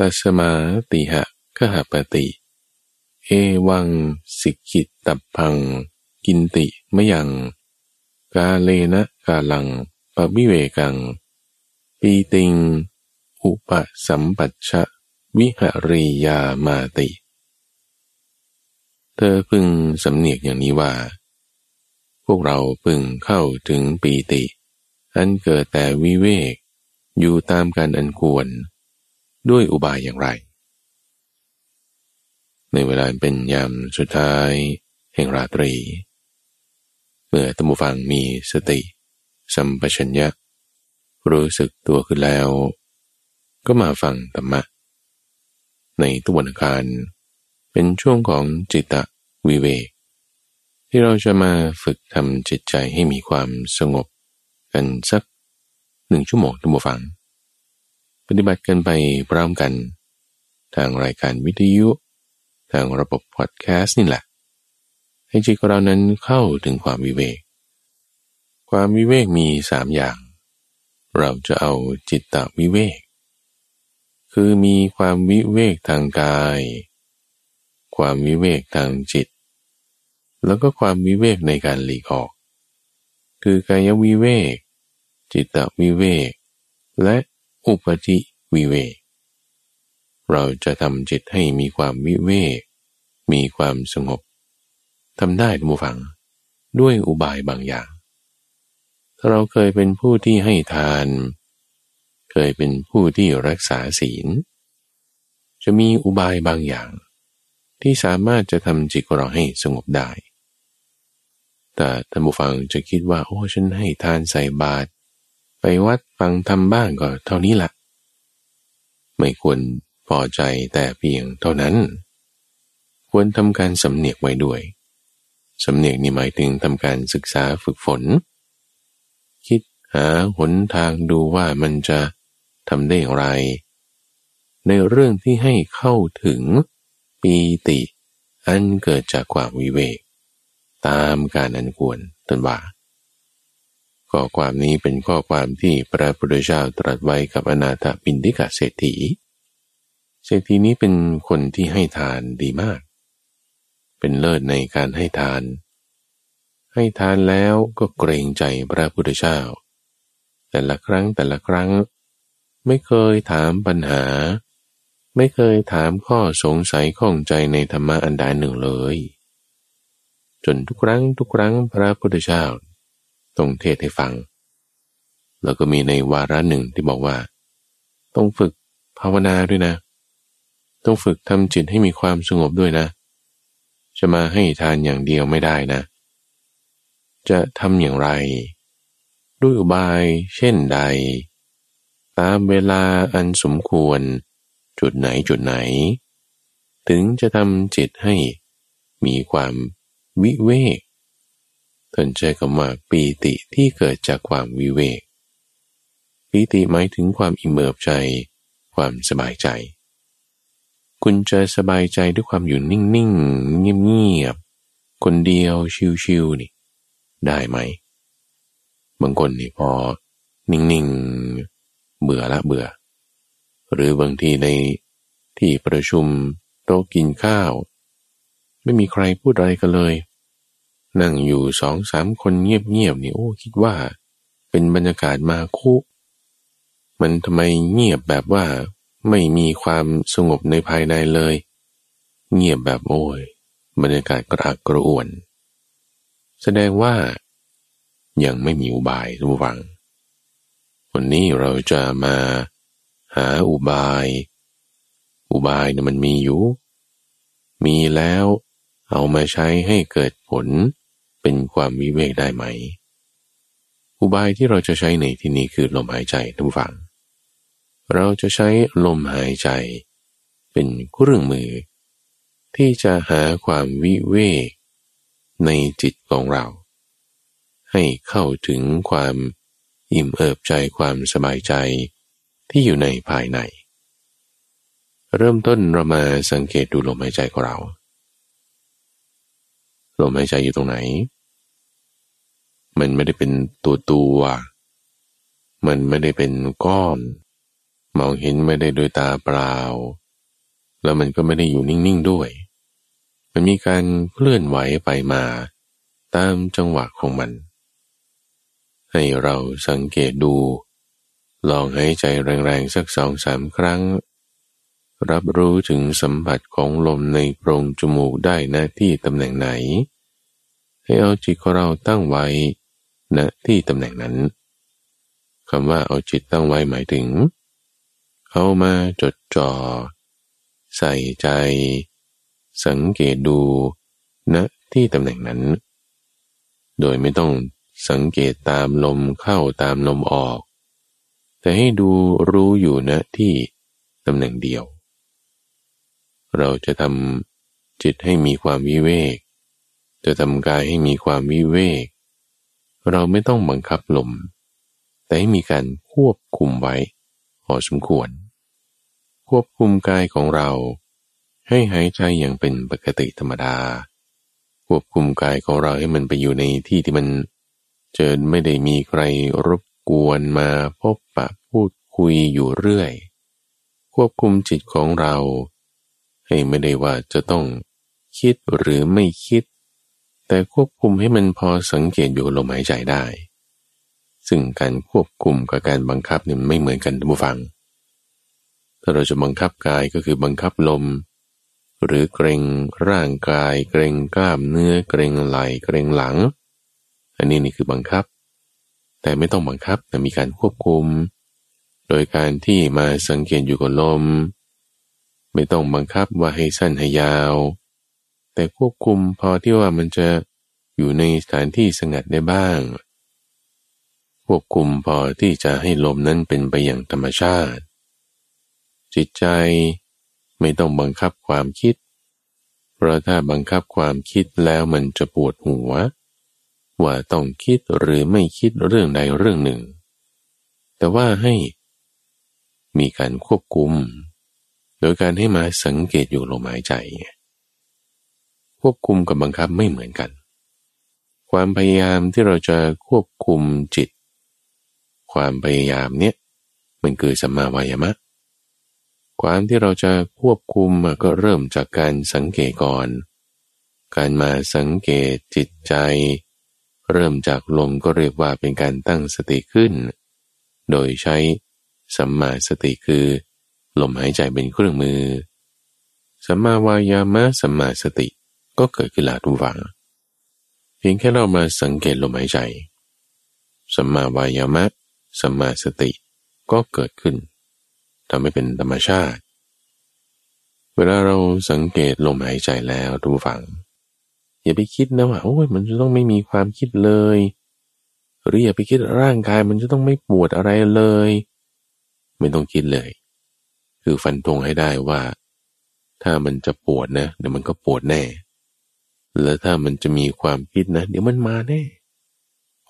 ตัสมาติหะกหปติ เอวังสิกิตตพัง กินติมยัง กาเลนะกาลังปวิเวกัง ปีติง อุปสัมปัชชะวิหริยามาติ เธอพึงสำเนียกอย่างนี้ว่า พวกเราพึงเข้าถึงปีติ อันเกิดแต่วิเวก อยู่ตามการอันควร ด้วยอุบายอย่างไร ในเวลาเป็นยามสุดท้าย แห่งราตรี เมื่อตัมบูฟังมีสติ สัมปชัญญะ รู้สึกตัวขึ้นแล้ว ก็มาฟังธรรมะ ในตุวันการเป็นช่วงของจิตตะวิเวกที่เราจะมาฝึกทำจิตใจให้มีความสงบกันสักหนึ่งชั่วโมงทุกผู้ฟัง ปฏิบัติกันไปพร้อมกัน ทางรายการวิทยุ ทางระบบพอดแคสต์นี่แหละ ให้จิตของเรานั้นเข้าถึงความวิเวก ความวิเวกมีสามอย่าง เราจะเอาจิตตวิเวก คือมีความวิเวกทางกาย ความวิเวกทางจิต แล้วก็ความวิเวกในการหลีกออก คือกายวิเวก จิตตวิเวก และ อุปจิวิเวกเราจะทำจิตให้มีความวิเวก มีความสงบทำได้ทุกฝัง ด้วยอุบายบางอย่าง ถ้าเราเคยเป็นผู้ที่ให้ทาน เคยเป็นผู้ที่รักษาศีล จะมีอุบายบางอย่าง ที่สามารถจะทำจิตของเราให้สงบได้ แต่ท่านผู้ฟังจะคิดว่า โอ้ฉันให้ทานใส่บาตร ไปวัดฟังทำบ้างก็เท่านี้ละไม่ควรพอใจแต่เพียงเท่านั้น ควรทำการสำเนียกไว้ด้วย สำเนียกนี่หมายถึงทำการศึกษาฝึกฝน คิดหาหนทางดูว่ามันจะทำได้อย่างไร ในเรื่องที่ให้เข้าถึงปีติอันเกิดจากความวิเวก ตามการอันควรตนว่า ข้อความนี้เป็นข้อความที่พระพุทธเจ้าตรัสไว้กับอนาถปินดิกาเศรษฐี เศรษฐีนี้เป็นคนที่ให้ทานดีมาก เป็นเลิศในการให้ทาน ให้ทานแล้วก็เกรงใจพระพุทธเจ้า แต่ละครั้งแต่ละครั้ง ไม่เคยถามปัญหา ไม่เคยถามข้อสงสัยข้องใจในธรรมะอันใดหนึ่งเลย จนทุกครั้งทุกครั้งพระพุทธเจ้า ต้องเทศให้ฟัง แล้วก็มีในวาระหนึ่งที่บอกว่า ต้องฝึกภาวนาด้วยนะ ต้องฝึกทำจิตให้มีความสงบด้วยนะ จะมาให้ทานอย่างเดียวไม่ได้นะ จะทำอย่างไร ด้วยอุบายเช่นใด ตามเวลาอันสมควร จุดไหนจุดไหน ถึงจะทำจิตให้มีความวิเวก ท่านใช้คำว่าปีติที่เกิดจากความวิเวกปีติหมายถึงความอิ่มเอิบใจ ความสบายใจ คุณจะสบายใจด้วยความอยู่นิ่งๆ เงียบๆ คนเดียวชิวๆนี่ ได้ไหม บางคนนี่พอ นิ่งๆ เบื่อละเบื่อ หรือบางทีในที่ประชุมโต๊ะกินข้าว ไม่มีใครพูดอะไรกันเลย นั่งอยู่สองสามคนเงียบๆนี่โอ้คิดว่า เป็นบรรยากาศมาคุมันทำไมเงียบแบบว่าไม่มีความสงบในภายในเลย เงียบแบบโอ้ยบรรยากาศกระอักกระอ่วน แสดงว่า ยังไม่มีอุบายทุกฝัง วันนี้เราจะมาหาอุบาย อุบายเนี่ยมันมีอยู่ มีแล้วเอามาใช้ให้เกิดผล เป็นความวิเวกได้ไหม อุบายที่เราจะใช้ในที่นี้คือลมหายใจทุกฝัง เราจะใช้ลมหายใจ เป็นเครื่องมือ ที่จะหาความวิเวก ในจิตของเรา ให้เข้าถึงความอิ่มเอิบใจความสบายใจที่อยู่ในภายใน เริ่มต้นเรามาสังเกตดูลมหายใจของเราลมหายใจอยู่ตรงไหน มันไม่ได้เป็นตัวตัวมันไม่ได้เป็นก้อนมองเห็นไม่ได้โดยตาเปล่า แล้วมันก็ไม่ได้อยู่นิ่งๆด้วย มันมีการเคลื่อนไหวไปมาตามจังหวะของมัน ให้เราสังเกตดู ลองหายใจแรงๆสักสองสามครั้ง รับรู้ถึงสัมผัสของลมในโพรงจมูกได้หน้าที่ตำแหน่งไหน ให้เอาจิตของเราตั้งไว้ ณที่ตำแหน่งนั้นคำว่าเอาจิตตั้งไว้หมายถึง เอามาจดจอ่อ ใส่ใจ สังเกตดูณที่ตำแหน่งนั้น โดยไม่ต้องสังเกตตามลมเข้าตามลมออก แต่ให้ดูรู้อยู่ณที่ตำแหน่งเดียว เราจะทำจิตให้มีความวิเวก จะทำกายให้มีความวิเวก เราไม่ต้องบังคับลม แต่ให้มีการควบคุมไว้พอสมควร ควบคุมกายของเรา ให้หายใจอย่างเป็นปกติธรรมดา ควบคุมกายของเราให้มันไปอยู่ในที่ที่มันเจอไม่ได้มีใครรบกวนมาพบปะพูดคุยอยู่เรื่อย ควบคุมจิตของเรา ให้ไม่ได้ว่าจะต้องคิดหรือไม่คิด แต่ควบคุมให้มันพอสังเกตอยู่ลมหายใจได้ ซึ่งการควบคุมกับการบังคับเนี่ยไม่เหมือนกันทุกฝัง ถ้าเราจะบังคับกายก็คือบังคับลม หรือเกรงร่างกาย เกรงกล้ามเนื้อ เกรงไหล่เกรงหลัง อันนี้นี่คือบังคับ แต่ไม่ต้องบังคับแต่มีการควบคุม โดยการที่มาสังเกตอยู่กับลม ไม่ต้องบังคับว่าให้สั้นให้ยาว แต่ควบคุมพอที่ว่ามันจะอยู่ในสถานที่สงัดได้บ้าง ควบคุมพอที่จะให้ลมนั้นเป็นไปอย่างธรรมชาติ จิตใจไม่ต้องบังคับความคิด เพราะถ้าบังคับความคิดแล้วมันจะปวดหัว ว่าต้องคิดหรือไม่คิดเรื่องใดเรื่องหนึ่ง แต่ว่าให้มีการควบคุม โดยการให้มาสังเกตอยู่ลมหายใจ ควบคุมกับบังคับไม่เหมือนกัน ความพยายามที่เราจะควบคุมจิต ความพยายามเนี้ยมันคือสัมมาวายามะ ความที่เราจะควบคุมก็เริ่มจากการสังเกตก่อน การมาสังเกตจิตใจ เริ่มจากลมก็เรียกว่าเป็นการตั้งสติขึ้น โดยใช้สัมมาสติคือ ลมหายใจเป็นเครื่องมือ สัมมาวายามะสัมมาสติ ก็เกิดขึ้นหลาทุกฝัง เพียงแค่เรามาสังเกตลมหายใจสัมมาวายามะสัมมาสติก็เกิดขึ้นทำให้เป็นธรรมชาติ เวลาเราสังเกตลมหายใจแล้วทุกฝัง อย่าไปคิดนะว่าโอ้ยมันจะต้องไม่มีความคิดเลยหรืออย่าไปคิดร่างกายมันจะต้องไม่ปวดอะไรเลย ไม่ต้องคิดเลย คือฟันธงให้ได้ว่า ถ้ามันจะปวดนะเดี๋ยวมันก็ปวดแน่ แล้วถ้ามันจะมีความคิดนะ เดี๋ยวมันมาแน่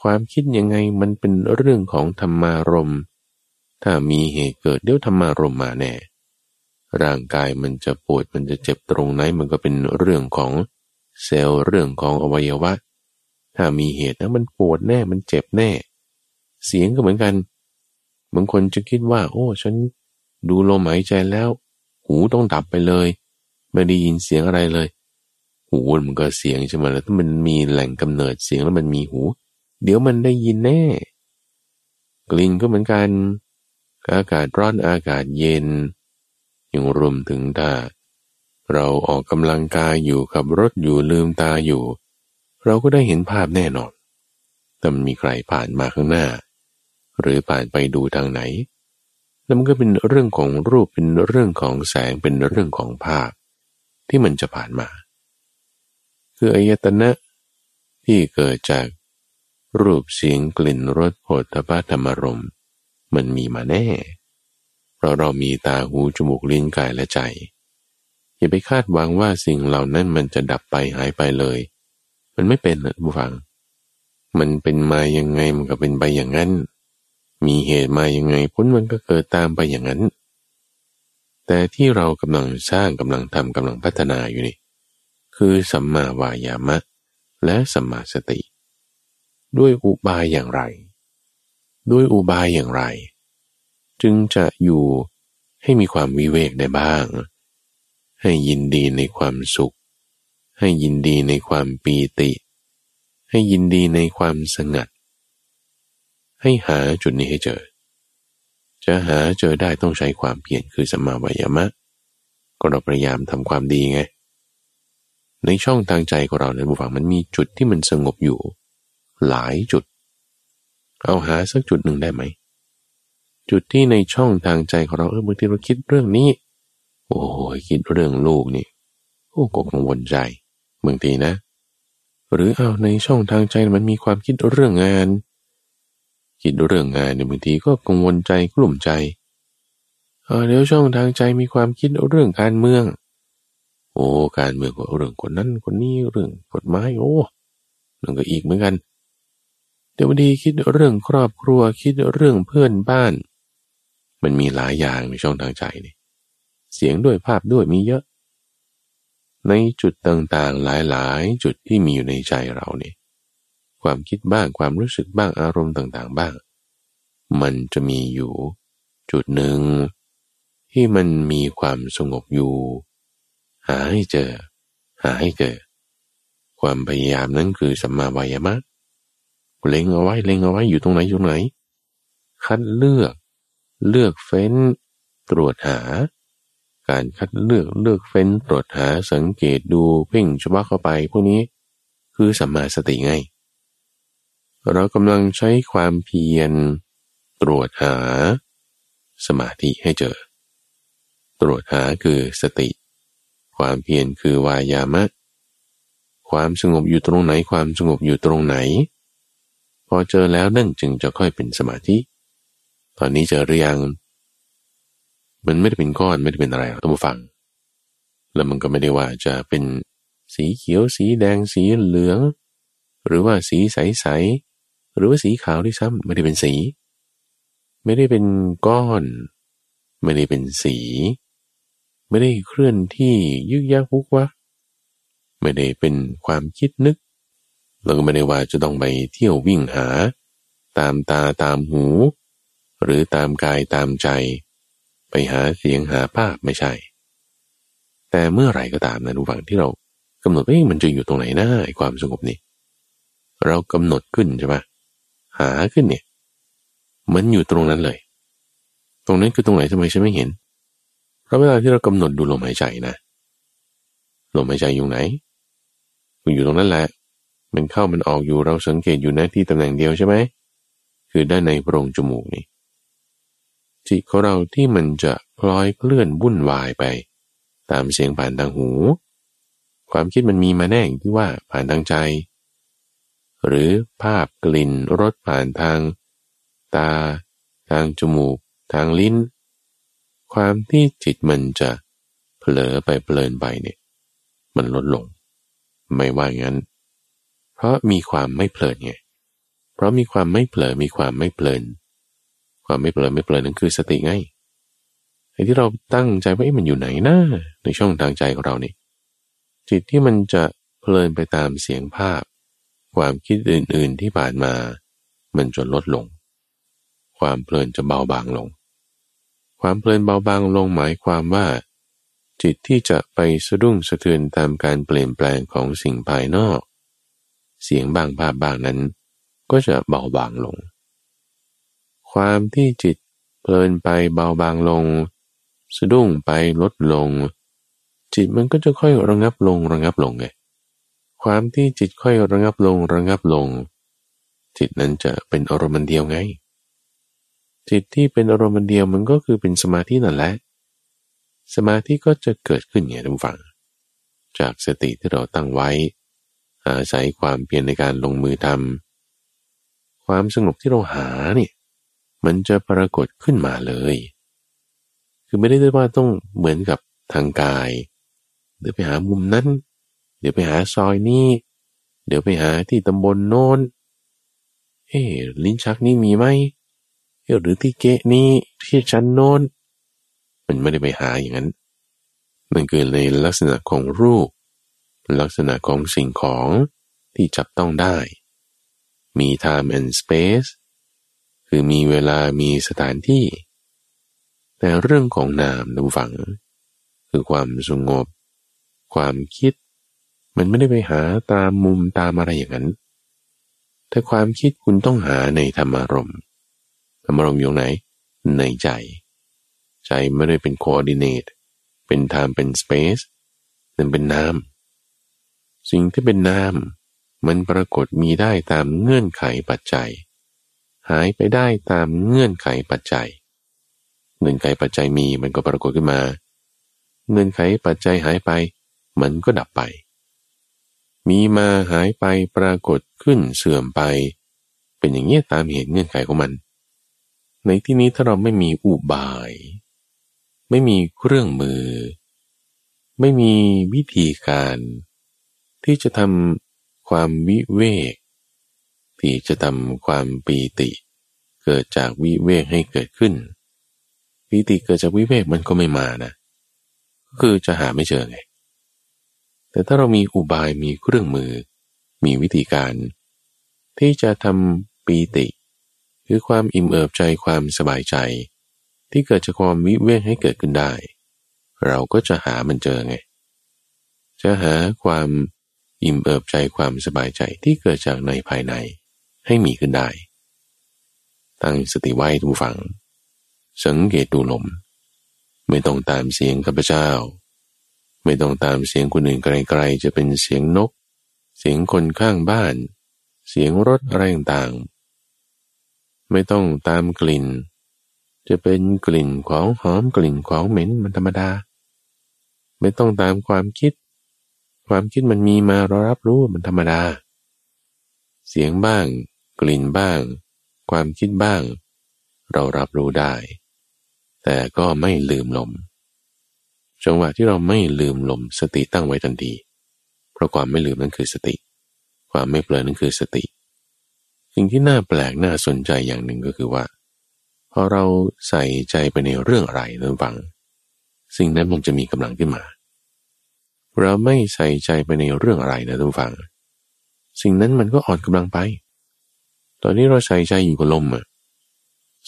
ความคิดยังไงมันเป็นเรื่องของธรรมารมถ้ามีเหตุเกิดเดี๋ยวธรรมารมมาแน่ ร่างกายมันจะปวดมันจะเจ็บตรงไหน มันก็เป็นเรื่องของเซลล์เรื่องของอวัยวะ ถ้ามีเหตุนะมันปวดแน่มันเจ็บแน่ เสียงก็เหมือนกัน บางคนจะคิดว่า โอ้ฉันดูลมหายใจแล้ว หูต้องดับไปเลย ไม่ได้ยินเสียงอะไรเลย หูมันก็เสียงใช่ไหมแล้วถ้ามันมีแหล่งกำเนิดเสียงแล้วมันมีหู เดี๋ยวมันได้ยินแน่ กลิ่นก็เหมือนกัน อากาศร้อนอากาศเย็น ยังรวมถึงถ้าเราออกกำลังกายอยู่ขับรถอยู่ลืมตาอยู่ เราก็ได้เห็นภาพแน่นอนแต่มีใครผ่านมาข้างหน้า หรือผ่านไปดูทางไหนแล้วมันก็เป็นเรื่องของรูปเป็นเรื่องของแสงเป็นเรื่องของภาพ ที่มันจะผ่านมา คืออายตนะ ที่เกิดจากรูปเสียงกลิ่นรสโผฏฐัพพธรรมรมมันมีมาแน่ เพราะเรามีตาหูจมูกลิ้นกายและใจ อย่าไปคาดหวังว่าสิ่งเหล่านั้นมันจะดับไปหายไปเลย มันไม่เป็นนะผู้ฟัง มันเป็นมายังไงมันก็เป็นไปอย่างนั้น มีเหตุมายังไงผลมันก็เกิดตามไปอย่างนั้น แต่ที่เรากำลังสร้างกำลังทำกำลังพัฒนาอยู่นี่ คือสัมมาวายามะ และสัมมาสติ ด้วยอุบายอย่างไร ด้วยอุบายอย่างไร จึงจะอยู่ให้มีความวิเวกได้บ้าง ให้ยินดีในความสุข ให้ยินดีในความปีติ ให้ยินดีในความสงัด ให้หาจุดนี้ให้เจอ จะหาเจอได้ต้องใช้ความเพียรคือสัมาวายามะ ก็เราพยายามทำความดีไง ในช่องทางใจของเราในบุฝังมันมีจุดที่มันสงบอยู่ หลายจุด เอาหาสักจุดหนึ่งได้ไหม จุดที่ในช่องทางใจของเราเออบางทีเราคิดเรื่องนี้ โอ้ยคิดเรื่องลูกนี่โอ้ก็กังวลใจบางทีนะ หรือเอาในช่องทางใจมันมีความคิดเรื่องงาน คิดเรื่องงานเนี่ยบางทีก็กังวลใจกลุ่มใจเออเดี๋ยวช่องทางใจมีความคิดเรื่องการเมือง อ้ การเมืองก็เรื่องคนนั้นคนนี้เรื่องกฎหมายโอ้นั่นก็อีกเหมือนกัน เดี๋ยวบางทีคิดเรื่องครอบครัวคิดเรื่องเพื่อนบ้าน มันมีหลายอย่างในช่องทางใจนี่เสียงด้วยภาพด้วยมีเยอะ ในจุดต่างๆหลายๆ จุดที่มีอยู่ในใจเราเนี่ยความคิดบ้างความรู้สึกบ้างอารมณ์ต่างๆบ้าง มันจะมีอยู่ จุดหนึ่งที่มันมีความสงบอยู่ หาให้เจอ หาให้เจอ ความพยายามนั้นคือสัมมาวายามะเล็งเอาไว้เล็งเอาไว้อยู่ตรงไหนอยู่ตรงไหน คัดเลือก เลือกเฟ้น ตรวจหา การคัดเลือกเลือกเฟ้น ตรวจหาสังเกตดูเพ่งเฉพาะเข้าไปพวกนี้คือสัมมาสติไง เรากำลังใช้ความเพียรตรวจหา สมาธิให้เจอ ตรวจหาคือสติ ความเพียรคือวายามะ ความสงบอยู่ตรงไหนความสงบอยู่ตรงไหน พอเจอแล้วนั่นจึงจะค่อยเป็นสมาธิ ตอนนี้เจอหรือยัง มันไม่ได้เป็นก้อนไม่ได้เป็นอะไรต้องมาฟัง แล้วมันก็ไม่ได้ว่าจะเป็นสีเขียวสีแดงสีเหลือง หรือว่าสีใสๆหรือว่าสีขาวที่ซ้ำไม่ได้เป็นสี ไม่ได้เป็นก้อน ไม่ได้เป็นสี ไม่ได้เคลื่อนที่ยึกยักพุกวะไม่ได้เป็นความคิดนึกแล้วก็ไม่ได้ว่าจะต้องไปเที่ยววิ่งหา ตามตาตามหู หรือตามกายตามใจ ไปหาเสียงหาภาพไม่ใช่ แต่เมื่อไหร่ก็ตามนะทุกฝั่งที่เรากำหนดว่ามันจะอยู่ตรงไหนน้าไอ้ความสงบนี่ เรากำหนดขึ้นใช่ปะหาขึ้นเนี่ย มันอยู่ตรงนั้นเลย ตรงนั้นคือตรงไหนทำไมฉันไม่เห็น เพราะเวลาที่เรากำหนดดูลมหายใจนะลมหายใจอยู่ไหนมันอยู่ตรงนั้นแหละ มันเข้ามันออกอยู่เราสังเกตอยู่นะที่ตำแหน่งเดียวใช่ไหมคือด้านในโพรงจมูกนี่จิตของเราที่มันจะพลอยเคลื่อนวุ่นวายไป ตามเสียงผ่านทางหู ความคิดมันมีมาแน่ที่ว่าผ่านทางใจ หรือภาพกลิ่นรสผ่านทาง ตา ทางจมูก ทางลิ้น ความที่จิตมันจะเผลอไปเพลินไปเนี่ย มันลดลง ไม่ว่างั้น เพราะมีความไม่เพลินไงเพราะมีความไม่เผลอมีความไม่เพลิน ความไม่เปลินไม่เปลินนั่นคือสติไงไอ้ที่เราตั้งใจว่ามันอยู่ไหนนะในช่องทางใจของเรานี่จิตที่มันจะเพลินไปตามเสียงภาพ ความคิดอื่น ๆที่ผ่านมา มันจะลดลง ความเพลินจะเบาบางลง ความเพลินเบาบางลงหมายความว่า จิตที่จะไปสะดุ้งสะเทือนตามการเปลี่ยนแปลงของสิ่งภายนอก เสียงบางภาพบางนั้น ก็จะเบาบางลง ความที่จิตเพลินไปเบาบางลง สะดุ้งไปลดลง จิตมันก็จะค่อยระงับลงระงับลงไงความที่จิตค่อยระงับลงระงับลง จิตนั้นจะเป็นอารมณ์เดียวไง จิตที่เป็นอารมณ์เดียวมันก็คือเป็นสมาธินั่นแหละ สมาธิก็จะเกิดขึ้นอย่างทุกฝัง จากสติที่เราตั้งไว้ อาศัยความเพียรในการลงมือทำความสงบที่เราหาเนี่ยมันจะปรากฏขึ้นมาเลย คือไม่ได้ว่าต้องเหมือนกับทางกาย เดี๋ยวไปหามุมนั้น เดี๋ยวไปหาซอยนี้ เดี๋ยวไปหาที่ตำบลโน้นเฮ้ลิ้นชักนี่มีไหม หรือที่เกะนี้ที่ชั้นโน้น มันไม่ได้ไปหาอย่างนั้น มันเกิดในลักษณะของรูป ลักษณะของสิ่งของที่จับต้องได้ มี time and space คือมีเวลามีสถานที่ แต่เรื่องของนามดูฝัง คือความสงบ ความคิด มันไม่ได้ไปหาตามมุมตามอะไรอย่างนั้น แต่ความคิดคุณต้องหาในธรรมารมณ์ รรมารมณ์อยู่ไหน ในใจ ใจไม่ได้เป็นโคออดิเนตเป็นไทม์เป็นสเปซนั่นเป็นนามสิ่งที่เป็นนามมันปรากฏมีได้ตามเงื่อนไขปัจจัย หายไปได้ตามเงื่อนไขปัจจัย เงื่อนไขปัจจัยมีมันก็ปรากฏขึ้นมา เงื่อนไขปัจจัยหายไป มันก็ดับไป มีมาหายไปปรากฏขึ้นเสื่อมไป เป็นอย่างนี้ตามเหตุเงื่อนไขของมัน ในที่นี้ถ้าเราไม่มีอุบาย ไม่มีเครื่องมือ ไม่มีวิธีการ ที่จะทำความวิเวก ที่จะทำความปีติ เกิดจากวิเวกให้เกิดขึ้นปีติเกิดจากวิเวกมันก็ไม่มานะก็คือจะหาไม่เจอไงแต่ถ้าเรามีอุบายมีเครื่องมือ มีวิธีการ ที่จะทำปีติ คือความอิ่มเอิบใจความสบายใจ ที่เกิดจากความวิเวกให้เกิดขึ้นได้ เราก็จะหามันเจอไง จะหาความอิ่มเอิบใจความสบายใจที่เกิดจากในภายในให้มีขึ้นได้ ตั้งสติไว้ทุกฝัง สังเกตดูลม ไม่ต้องตามเสียงข้าพเจ้า ไม่ต้องตามเสียงคนอื่นไกลๆ จะเป็นเสียงนก เสียงคนข้างบ้าน เสียงรถอะไรต่างๆ ไม่ต้องตามกลิ่น จะเป็นกลิ่นของหอมกลิ่นของเหม็นมันธรรมดา ไม่ต้องตามความคิด ความคิดมันมีมาเรารับรู้มันธรรมดา เสียงบ้าง กลิ่นบ้าง ความคิดบ้าง เรารับรู้ได้ แต่ก็ไม่ลืมลมจังหวะที่เราไม่ลืมลมสติตั้งไว้ทันที เพราะความไม่ลืมนั่นคือสติ ความไม่เปลินนั่นคือสติ สิ่งที่น่าแปลกน่าสนใจอย่างหนึ่งก็คือว่าพอเราใส่ใจไปในเรื่องอะไรนั่นฟัง สิ่งนั้นมันจะมีกำลังขึ้นมา เราไม่ใส่ใจไปในเรื่องอะไรนะทุกฝัง สิ่งนั้นมันก็อ่อนกำลังไป ตอนนี้เราใส่ใจอยู่กับลมอะ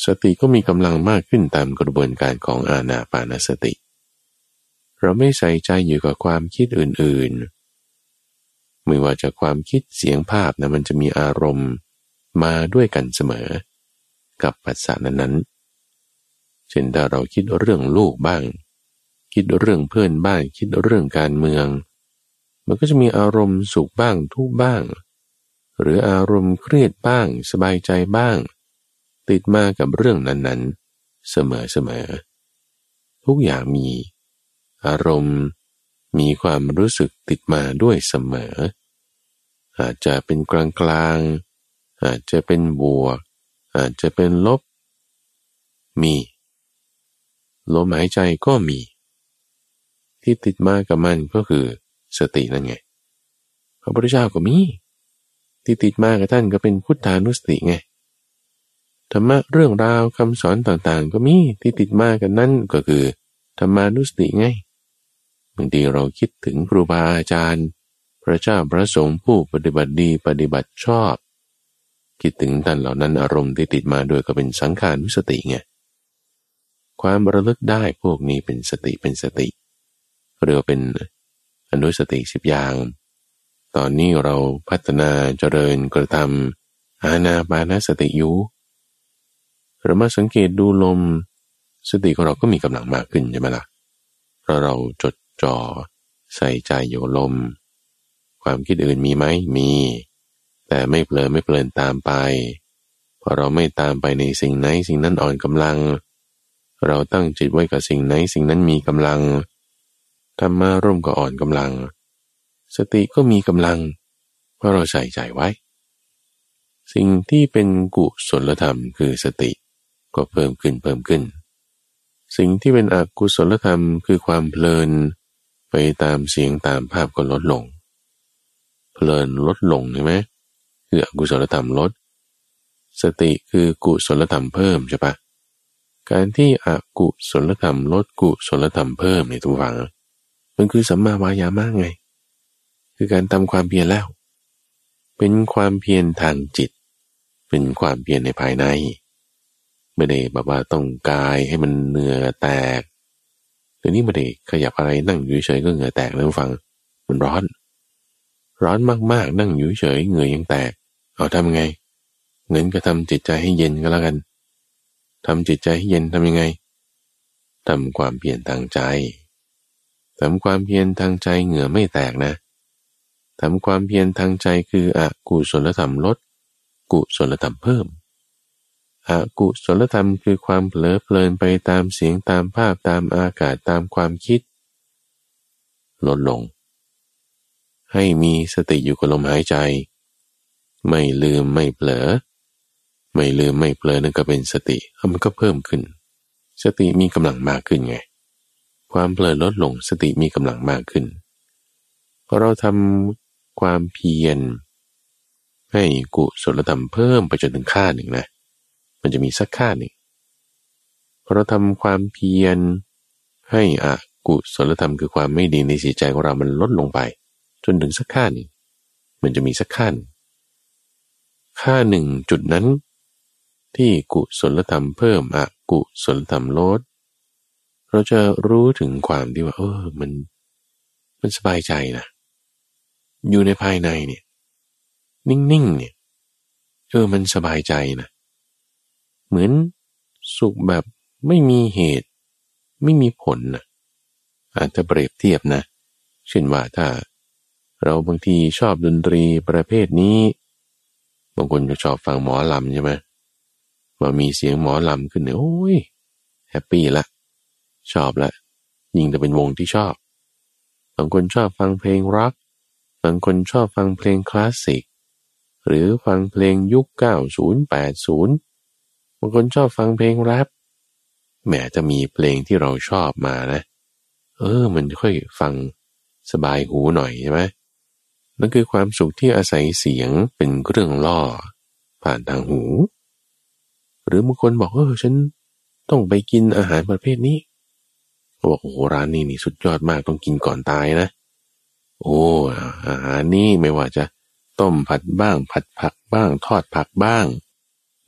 สติก็มีกำลังมากขึ้นตามกระบวนการของอาณาปานสติ เราไม่ใส่ใจอยู่กับความคิดอื่นๆ ไม่ว่าจะความคิดเสียงภาพนะมันจะมีอารมณ์ มาด้วยกันเสมอ กับปัสสะนั้นๆ เช่นถ้าเราคิดเรื่องลูกบ้าง คิดเรื่องเพื่อนบ้าน คิดเรื่องการเมือง มันก็จะมีอารมณ์สุขบ้างทุกบ้าง หรืออารมณ์เครียดบ้าง สบายใจบ้าง ติดมากับเรื่องนั้นๆ เสมอๆทุกอย่างมี อารมณ์มีความรู้สึกติดมาด้วยเสมอ อาจจะเป็นกลางกลาง อาจจะเป็นบวก อาจจะเป็นลบ มีลมหายใจก็มี ที่ติดมากับมันก็คือสตินั่นไง พระพุทธเจ้าก็มี ที่ติดมากับท่านก็เป็นพุทธานุสติไงธรรมะเรื่องราวคำสอนต่างๆ ก็มีที่ติดมากันนั่นก็คือธรรมานุสติไงบางทีเราคิดถึงครูบาอาจารย์ พระเจ้าพระสงฆ์ผู้ปฏิบัติดีปฏิบัติชอบ คิดถึงท่านเหล่านั้นอารมณ์ที่ติดมาด้วยก็เป็นสังขารุสติไงความระลึกได้พวกนี้เป็นสติเป็นสติเรียกเป็นอนุสติสิบอย่าง ตอนนี้เราพัฒนาเจริญกระทำอาณาปานสติอยู่เรามาสังเกตดูลม สติของเราก็มีกำลังมากขึ้นใช่ไหมละ่ะเพราะเราจดจ่อใส่ใจอยู่ลม ความคิดอื่นมีไหมมี แต่ไม่เพลินไม่เพลินตามไปพอเราไม่ตามไปในสิ่งไหนสิ่งนั้นอ่อนกำลัง เราตั้งจิตไว้กับสิ่งไหนสิ่งนั้นมีกำลังธรรมะร่มก็อ่อนกำลัง สติก็มีกำลัง เพราะเราใส่ใจไว้ สิ่งที่เป็นกุศลธรรมคือสติก็เพิ่มขึ้นเพิ่มขึ้น สิ่งที่เป็นอกุศลธรรมคือความเพลิน ไปตามเสียงตามภาพก็ลดลง เพลินลดลงใช่ไหม คืออกุศลธรรมลด สติคือกุศลธรรมเพิ่มใช่ปะการที่อกุศลธรรมลดกุศลธรรมเพิ่มในทุกฝังมันคือสัมมาวายามะไง คือการทำความเพียรแล้ว เป็นความเพียรทางจิต เป็นความเพียรในภายใน ไม่ได้แบบว่าต้องกายให้มันเหนื่อแตกเดี๋ยวนี้ไม่ได้ขยับอะไรนั่งอยู่เฉยก็เหงื่อแตกแล้วฟัง มันร้อน ร้อนมากๆ นั่งอยู่เฉยเหงื่อยังแตก เอาทำไงเงินก็ทำจิตใจให้เย็นก็แล้วกันทำจิตใจให้เย็นทำยังไงทำความเพียรทางใจทำความเพียรทางใจเหงื่อไม่แตกนะทำความเพียรทางใจคืออกุศลธรรมลด กุศลธรรมเพิ่มอกุศลธรรมคือความเผลอเพลินไปตามเสียงตามภาพตามอากาศตามความคิด ลดลง ให้มีสติอยู่กับลมหายใจ ไม่ลืมไม่เผลอ ไม่ลืมไม่เผลอนั่นก็เป็นสติมันก็เพิ่มขึ้น สติมีกำลังมากขึ้นไง ความเผลอลดลงสติมีกำลังมากขึ้นพอเราทำความเพียรให้กุศลธรรมเพิ่มไปจนถึงค่าหนึ่งนะ มันจะมีสักค่าหนึ่งพอเราทำความเพียรให้อะกุศลธรรมคือความไม่ดีในจิตใจของเรามันลดลงไป จนถึงสักค่าหนึ่งมันจะมีสักค่าหนึ่ง ค่าหนึ่งจุดนั้น ที่กุศลธรรมเพิ่มอกุศลธรรมลด เราจะรู้ถึงความที่ว่า เออมันมันสบายใจนะ อยู่ในภายในเนี่ย นิ่งๆเนี่ยเออมันสบายใจนะ เหมือนสุขแบบไม่มีเหตุ ไม่มีผลนะอาจจะเปรียบเทียบนะ เช่นว่าถ้า เราบางทีชอบดนตรีประเภทนี้ บางคนจะชอบฟังหมอลำใช่ไหมมามีเสียงหมอลำขึ้นเนี่ยโอ้ย happy ละชอบละยิ่งจะเป็นวงที่ชอบบางคนชอบฟังเพลงร็อกบางคนชอบฟังเพลงคลาสสิกหรือฟังเพลงยุค 90 80 บางคนชอบฟังเพลงแรปแม้จะมีเพลงที่เราชอบมานะ เออ มันค่อยฟังสบายหูหน่อยใช่ไหม นั่นคือความสุขที่อาศัยเสียงเป็นเครื่องล่อ ผ่านทางหู หรือบางคนบอกเออฉันต้องไปกินอาหารประเภทนี้บอกโอ้ร้านนี้นี่สุดยอดมากต้องกินก่อนตายนะ โอ้อาหารนี้ไม่ว่าจะต้มผัดบ้าง ผัดผักบ้าง ทอดผักบ้าง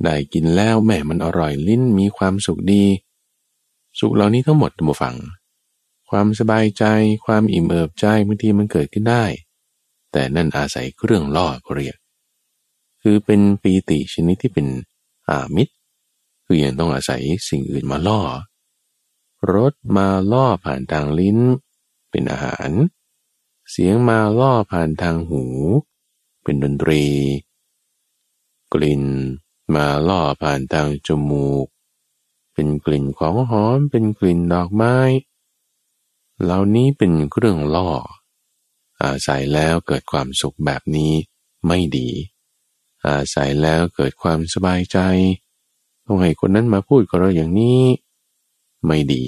ได้กินแล้วแม่มันอร่อยลิ้นมีความสุขดี สุขเหล่านี้ทั้งหมดตัมฟัง ความสบายใจ ความอิ่มเอิบใจบางทีมันเกิดขึ้นได้ แต่นั่นอาศัยเครื่องล่อเรียก คือเป็นปีติชนิดที่เป็นอามิตร คือยังต้องอาศัยสิ่งอื่นมาล่อรสมาล่อผ่านทางลิ้น เป็นอาหาร เสียงมาล่อผ่านทางหู เป็นดนตรี กลิ่นมาล่อผ่านทางจมูก เป็นกลิ่นของหอม เป็นกลิ่นดอกไม้ เหล่านี้เป็นเครื่องล่อ อาศัยแล้วเกิดความสุขแบบนี้ไม่ดี อาศัยแล้วเกิดความสบายใจ ต้องให้คนนั้นมาพูดกับเราอย่างนี้ ไม่ดี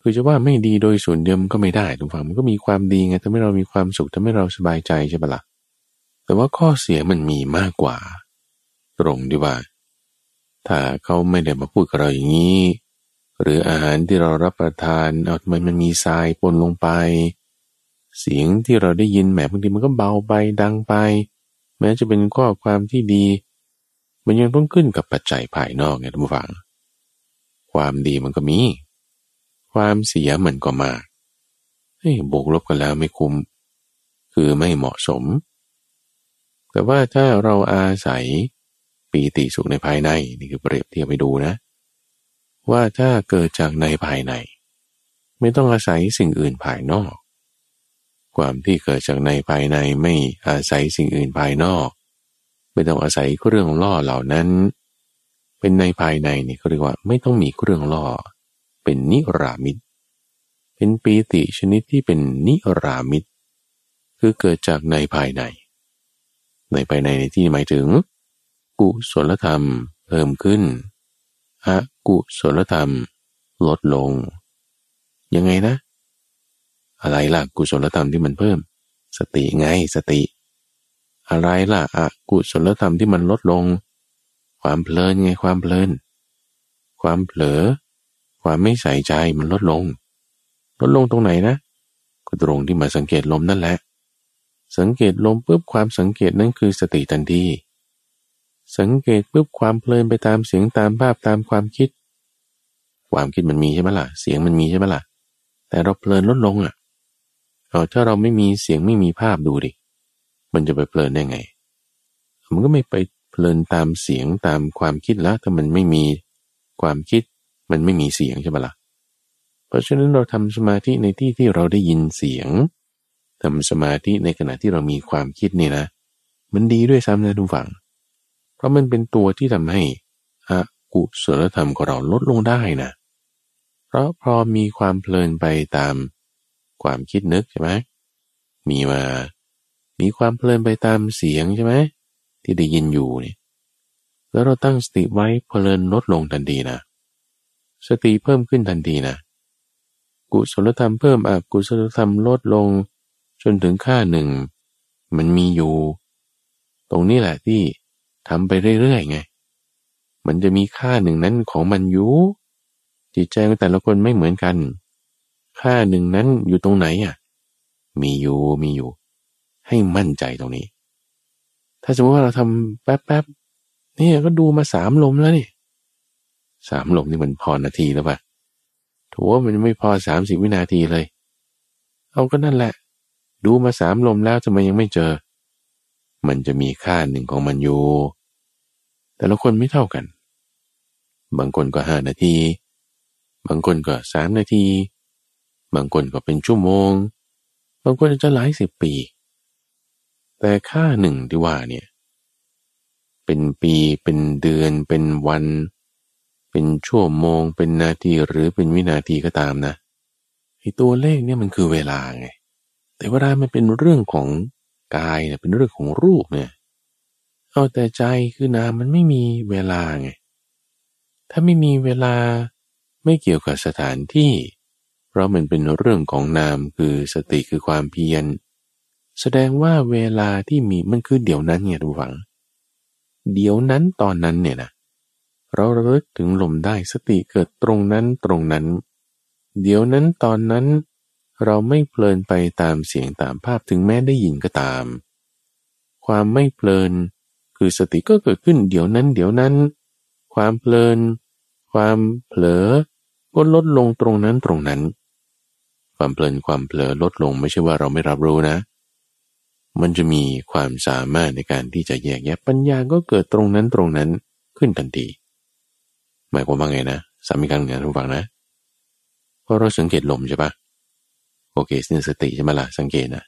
คือจะว่าไม่ดีโดยส่วนเดียวมันก็ไม่ได้ทุกฝั่งมันก็มีความดีไงทำให้เรามีความสุขทำให้เราสบายใจใช่ปะละ่ะแต่ว่าข้อเสียมันมีมากกว่า ตรงดีว่า ถ้าเขาไม่ได้มาพูดกับเราอย่างนี้ หรืออาหารที่เรารับประทานเอาทำไมมันมีทรายปนลงไป เสียงที่เราได้ยินแหมบางทีมันก็เบาไปดังไป แม้จะเป็นข้อความที่ดี มันยังต้องขึ้นกับปัจจัยภายนอกไงท่านฟัง ความดีมันก็มี ความเสียมันก็มากเฮ้ยบวกลบกันแล้วไม่คุ้ม คือไม่เหมาะสม แต่ว่าถ้าเราอาศัยปีติสุขในภายในนี่คือเปรียบเทียบไปดูนะ ว่าถ้าเกิดจากในภายใน ไม่ต้องอาศัยสิ่งอื่นภายนอก ความที่เกิดจากในภายในไม่อาศัยสิ่งอื่นภายนอก ไม่ต้องอาศัยเครื่องล่อเหล่านั้น เป็นในภายในนี่เขาเรียกว่าไม่ต้องมีเครื่องล่อ เป็นนิรามิตเป็นปีติชนิดที่เป็นนิรามิตคือเกิดจากในภายใน ในภายในในที่หมายถึง กุศลธรรมเพิ่มขึ้นอกุศลธรรม ลดลง ยังไงนะ อะไรล่ะกุศลธรรมที่มันเพิ่ม สติไงสติ อะไรล่ะอกุศลธรรมที่มันลดลง ความเพลินไงความเพลิน ความเผลอ ความไม่ใส่ใจมันลดลง ลดลงตรงไหนนะ ก็ตรงที่มาสังเกตลมนั่นแหละ สังเกตลมปุ๊บความสังเกตนั่นคือสติทันทีสังเกตปุ๊บความเพลินไปตามเสียงตามภาพตามความคิด ความคิดมันมีใช่ไหมล่ะ เสียงมันมีใช่ไหมล่ะ แต่เราเพลินลดลงอะ เอาถ้าเราไม่มีเสียงไม่มีภาพดูดิ มันจะไปเพลินได้ไง มันก็ไม่ไปเพลินตามเสียงตามความคิดแล้วถ้ามันไม่มีความคิด มันไม่มีเสียงใช่ไหมล่ะ เพราะฉะนั้นเราทำสมาธิในที่ที่เราได้ยินเสียงทำสมาธิในขณะที่เรามีความคิดนี่นะ มันดีด้วยซ้ำนะทุกฝั่ง เพราะมันเป็นตัวที่ทำให้อกุศลธรรมของเราลดลงได้นะ เพราะพอมีความเพลินไปตาม ความคิดนึกใช่ไหมมีมา มีความเพลินไปตามเสียงใช่ไหมที่ได้ยินอยู่นี่แล้วเราตั้งสติไว้เพลินลดลงทันทีนะสติเพิ่มขึ้นทันทีนะกุศลธรรมเพิ่มอกุศลธรรมลดลง จนถึงค่าหนึ่ง มันมีอยู่ ตรงนี้แหละที่ทำไปเรื่อยๆไง มันจะมีค่าหนึ่งนั้นของมันอยู่จิตใจของแต่ละคนไม่เหมือนกัน ค่าหนึ่งนั้นอยู่ตรงไหนอะ มีอยู่มีอยู่ ให้มั่นใจตรงนี้ ถ้าสมมติว่าเราทำแป๊บๆนี่ก็ดูมาสามลมแล้วนี่สามลมนี่มันพอนาทีแล้วปะถือว่ามันไม่พอสามสิบวินาทีเลย เอาก็นั่นแหละ ดูมาสามลมแล้วทำไมยังไม่เจอ มันจะมีค่าหนึ่งของมันอยู่ แต่ละคนไม่เท่ากัน บางคนก็ห้านาที บางคนก็สามนาที บางคนก็เป็นชั่วโมง บางคนจะหลายสิบปี แต่ค่าหนึ่งที่ว่าเนี่ย เป็นปีเป็นเดือน เป็นวัน เป็นชั่วโมง เป็นนาทีหรือเป็นวินาทีก็ตามนะไอตัวเลขเนี่ยมันคือเวลาไง แต่เวลามันเป็นเรื่องของกายเนี่ยเป็นเรื่องของรูปเนี่ยเอาแต่ใจคือนามมันไม่มีเวลาไง ถ้าไม่มีเวลาไม่เกี่ยวกับสถานที่ ราะมันเป็นเรื่องของนามคือสติคือความเพียร แสดงว่าเวลาที่มีมันคือเดี๋ยวนั้นไงทุกฝัง เดี๋ยวนั้นตอนนั้นเนี่ยนะเราระลึกถึงลมได้สติเกิดตรงนั้นตรงนั้น เดี๋ยวนั้นตอนนั้น เราไม่เพลินไปตามเสียงตามภาพถึงแม้ได้ยินก็ตาม ความไม่เพลิน คือสติก็เกิดขึ้นเดี๋ยวนั้น เดี๋ยวนั้น ความเพลิน ความเผลอก็ลดลงตรงนั้นตรงนั้น ความเพลินความเผลอลดลงไม่ใช่ว่าเราไม่รับรู้นะ มันจะมีความสามารถในการที่จะแยกแยะปัญญาก็เกิดตรงนั้นตรงนั้นขึ้นทันที หมายความว่าไงนะสามีการเงินทุกฝังนะเพราะเราสังเกตลมใช่ปะโอเคสินสติใช่ไหมล่ะสังเกตนะ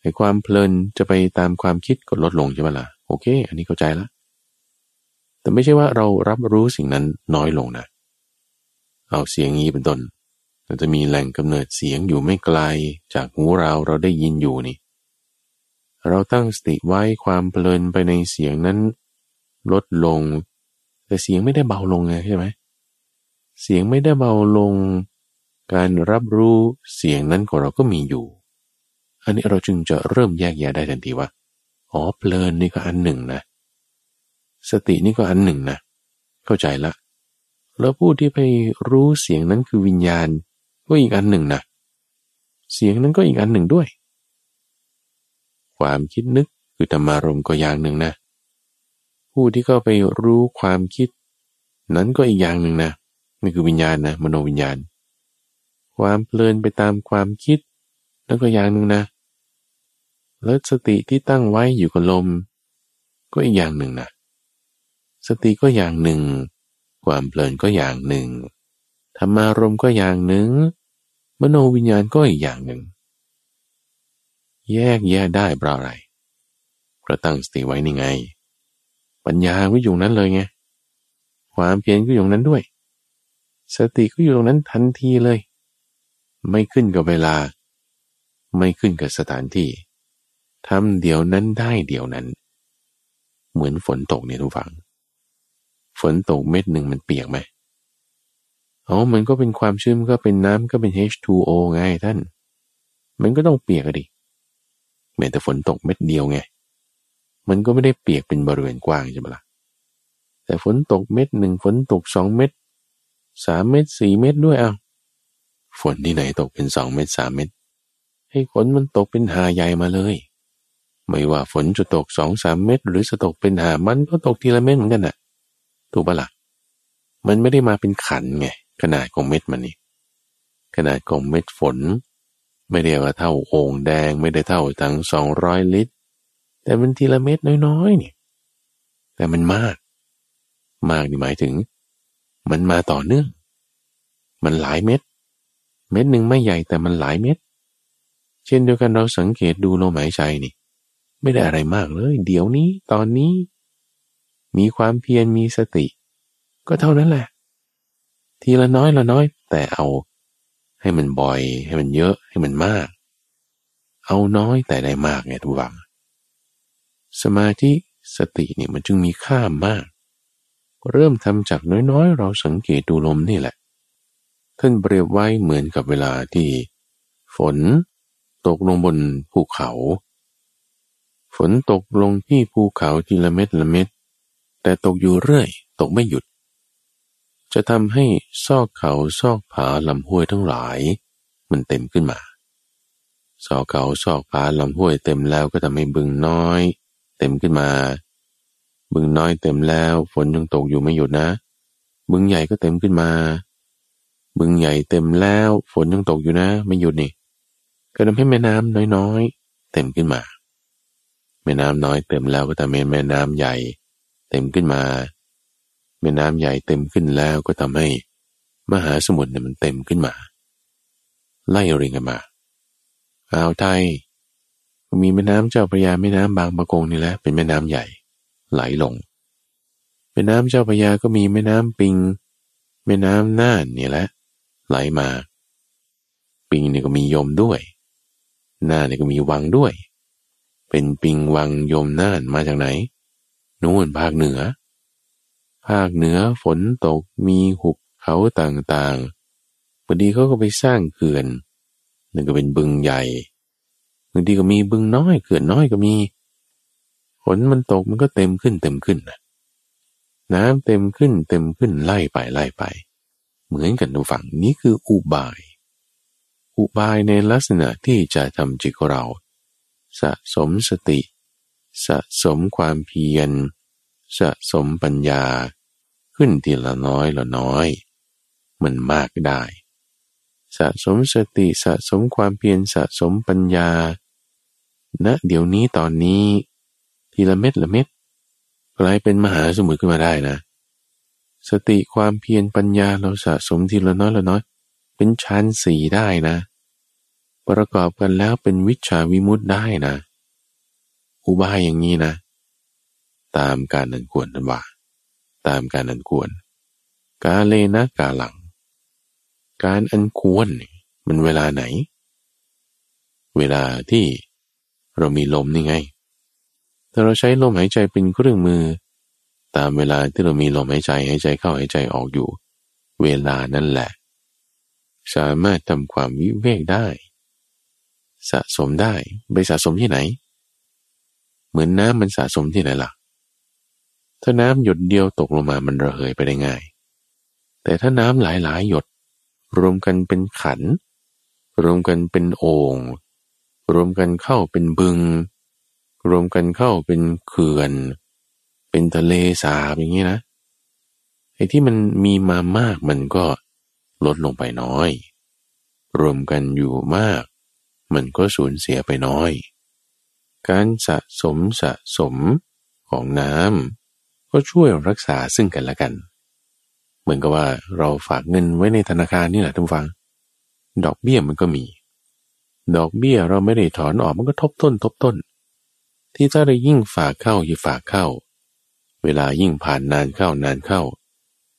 ไอ้ความเพลินจะไปตามความคิดก็ลดลงใช่ไหมล่ะโอเค อันนี้เข้าใจล้วแต่ไม่ใช่ว่าเรารับรู้สิ่งนั้นน้อยลงนะเอาเสียงนี้เป็นต้น มันจะมีแหล่งกำเนิดเสียงอยู่ไม่ไกลจากหูเราเราได้ยินอยู่นี่ เราตั้งสติไว้ความเพลินไปในเสียงนั้น ลดลง แต่เสียงไม่ได้เบาลงไงใช่ไหมเสียงไม่ได้เบาลง การรับรู้เสียงนั้นของเราก็มีอยู่ อันนี้เราจึงจะเริ่มแยกแยะได้ทันทีว่าอ๋อเพลินนี่ก็อันหนึ่งนะ สตินี่ก็อันหนึ่งนะ เข้าใจละ แล้วผู้ที่ไปรู้เสียงนั้นคือวิญญาณ ก็อีกอันหนึ่งนะเสียงนั้นก็อีกอันหนึ่งด้วย ความคิดนึกคือธรรมารมก็อย่างหนึ่งนะ ผู้ที่ก็ไปรู้ความคิด นั้นก็อีกอย่างหนึ่งนะนี่คือวิญญาณนะมโนวิญญาณ ความเพลินไปตามความคิดแล้วก็อย่างหนึ่งนะแล้วสติที่ตั้งไว้อยู่กับลม ก็อีกอย่างหนึ่งนะสติก็อย่างหนึ่ง ความเพลินก็อย่างหนึ่งธรรมารมก็อย่างหนึ่ง มโนวิญญาณก็อีกอย่างหนึ่ง แยกแยะได้เพราะอะไรเพราะตั้งสติไว้นี่ไง ปัญญาก็อยู่นั้นเลยไง ความเพียรก็อยู่นั้นด้วย สติก็อยู่ตรงนั้นทันทีเลย ไม่ขึ้นกับเวลา ไม่ขึ้นกับสถานที่ทำเดี๋ยวนั้นได้เดี๋ยวนั้น เหมือนฝนตกเนี่ยทุกฝัง ฝนตกเม็ดหนึ่งมันเปียกไหม อ๋อมันก็เป็นความชื้นก็เป็นน้ำก็เป็น H2O ไงท่าน มันก็ต้องเปียกดิแม้แต่ฝนตกเม็ดเดียวไง มันก็ไม่ได้เปียกเป็นบริเวณกว้างใช่ไหมละ่ะ แต่ฝนตกเม็ดหนึ่งฝนตกสองเม็ดสามเม็ดสี่เม็ดด้วยเอาฝนที่ไหนตกเป็นสองเม็ดสามเม็ดให้ฝนมันตกเป็นหาใหญ่มาเลย ไม่ว่าฝนจะตกสองสามเม็ดหรือจะตกเป็นหามันก็ตกทีละเม็ดเหมือนกันน่ะ ถูกปะละ่ะ มันไม่ได้มาเป็นขันไง ขนาดของเม็ดมันนี่ขนาดของเม็ดฝน ไม่ได้ว่าเท่าโอ่งแดงไม่ได้เท่าทั้งสองร้อยลิตร แต่มันทีละเม็ดน้อยๆนี่แต่มันมาก มากนี่หมายถึง มันมาต่อเนื่อง มันหลายเม็ด เม็ดหนึ่งไม่ใหญ่แต่มันหลายเม็ด เช่นเดียวกันเราสังเกตดูลมหายใจนี่ ไม่ได้อะไรมากเลย เดี๋ยวนี้ตอนนี้ มีความเพียรมีสติ ก็เท่านั้นแหละ ทีละน้อยละน้อย แต่เอาให้มันบ่อย ให้มันเยอะให้มันมาก เอาน้อยแต่ได้มากไงทุกฝังสมาธิสติเนี่ยมันจึงมีค่ามาก เริ่มทำจากน้อยๆ เราสังเกตดูลมนี่แหละ ท่านเปรียบไว้เหมือนกับเวลาที่ ฝน ตกลงบนภูเขา ฝนตกลงที่ภูเขาทีละเม็ดละเม็ดแต่ตกอยู่เรื่อย ตกไม่หยุด จะทำให้ซอกเขาซอกผาลำห้วยทั้งหลาย มันเต็มขึ้นมา ซอกเขาซอกผาลำห้วยเต็มแล้วก็ทำให้บึงน้อย เต็มขึ้นมา บึงน้อยเต็มแล้วฝนยังตกอยู่ไม่หยุดนะ บึงใหญ่ก็เต็มขึ้นมา บึงใหญ่เต็มแล้วฝนยังตกอยู่นะ ไม่หยุดนี่ก็ทำให้แม่น้ำน้อยๆ เต็มขึ้นมา แม่น้ำน้อยเต็มแล้วก็ทำให้แม่น้ำใหญ่ เต็มขึ้นมา แม่น้ำใหญ่เต็มขึ้นแล้วก็ทำให้มหาสมุทรเนี่ยมันเต็มขึ้นมา ไล่เรียงกันมาอ่าวไทย มีแม่น้ำเจ้าพระยาแม่น้ำบางปะกงนี่แหละเป็นแม่น้ำใหญ่ไหลลง แม่น้ำเจ้าพระยาก็มีแม่น้ำปิง แม่น้ำน่านนี่แหละไหลมา ปิงนี่ก็มียมด้วยน่านนี่ก็มีวังด้วย เป็นปิงวังยมน่านมาจากไหนนู่นภาคเหนือ ภาคเหนือฝนตกมีหุบเขาต่างๆพอดีเขาก็ไปสร้างเขื่อนนึ่งก็เป็นบึงใหญ่บางทีก็มีบึงน้อยเขื่อนน้อยก็มี ฝนมันตกมันก็เต็มขึ้นเต็มขึ้นนะน้ำเต็มขึ้นเต็มขึ้นไล่ไปไล่ไป เหมือนกันทุกฝั่งนี้คืออุบาย อุบายในลักษณะที่จะทำจิตเรา สะสมสติ สะสมความเพียร สะสมปัญญาขึ้นทีละน้อยละน้อย มันมากได้ สะสมสติสะสมความเพียรสะสมปัญญาณะเดี๋ยวนี้ตอนนี้ ทีละเม็ดละเม็ดกลายเป็นมหาสมุทรขึ้นมาได้นะ สติความเพียรปัญญาเราสะสมทีละน้อยละน้อย เป็นชั้นสีได้นะ ประกอบกันแล้วเป็นวิชาวิมุตต์ได้นะ อุบายอย่างนี้นะ ตามการนันควรนันว่า ตามการนันควร กาเลนะกาหลัง การอันควรมันเวลาไหน เวลาที่เรามีลมนี่ไงแต่เราใช้ลมหายใจเป็นเครื่องมือ ตามเวลาที่เรามีลมหายใจหายใจเข้าหายใจออกอยู่ เวลานั่นแหละ สามารถทำความวิเวกได้ สะสมได้ไปสะสมที่ไหน เหมือนน้ำมันสะสมที่ไหนล่ะ ถ้าน้ำหยดเดียวตกลงมามันระเหยไปได้ง่าย แต่ถ้าน้ำหลายๆ หยด รวมกันเป็นขัน รวมกันเป็นโอ่งรวมกันเข้าเป็นบึง รวมกันเข้าเป็นเขื่อน เป็นทะเลสาบอย่างนี้นะไอ้ที่มันมีมามากมันก็ลดลงไปน้อย รวมกันอยู่มาก มันก็สูญเสียไปน้อย การสะสมสะสมของน้ำ ก็ช่วยรักษาซึ่งกันและกัน เหมือนกับว่าเราฝากเงินไว้ในธนาคารนี่แหละทุกฟัง ดอกเบี้ยมันก็มี ดอกเบี้ยเราไม่ได้ถอนออกมันก็ทบต้น ทบต้น ที่ถ้าเรายิ่งฝากเข้ายิ่งฝากเข้า เวลายิ่งผ่านนานเข้านานเข้า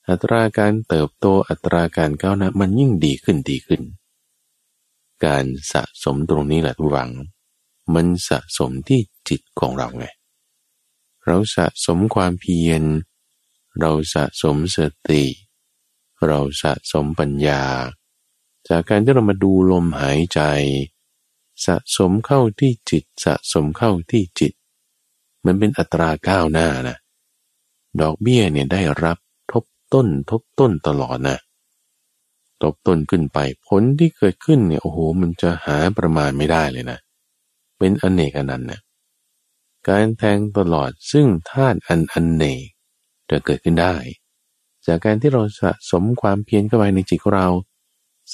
อัตราการเติบโตอัตราการก้าวหน้ามันยิ่งดีขึ้นดีขึ้น การสะสมตรงนี้แหละทุกฝัง มันสะสมที่จิตของเราไง เราสะสมความเพียร เราสะสมสติ เราสะสมปัญญา จากการที่เรามาดูลมหายใจ สะสมเข้าที่จิต สะสมเข้าที่จิต มันเป็นอัตราก้าวหน้านะ ดอกเบี้ยเนี่ยได้รับทบต้นทบต้นตลอดนะทบต้นขึ้นไปผลที่เกิดขึ้นเนี่ยโอ้โหมันจะหาประมาณไม่ได้เลยนะ เป็นอเนกอนันต์นะ การแทงตลอดซึ่งธาตุอันอันเนกจะเกิดขึ้นได้ จากการที่เราสะสมความเพียรเข้าไปในจิตของเรา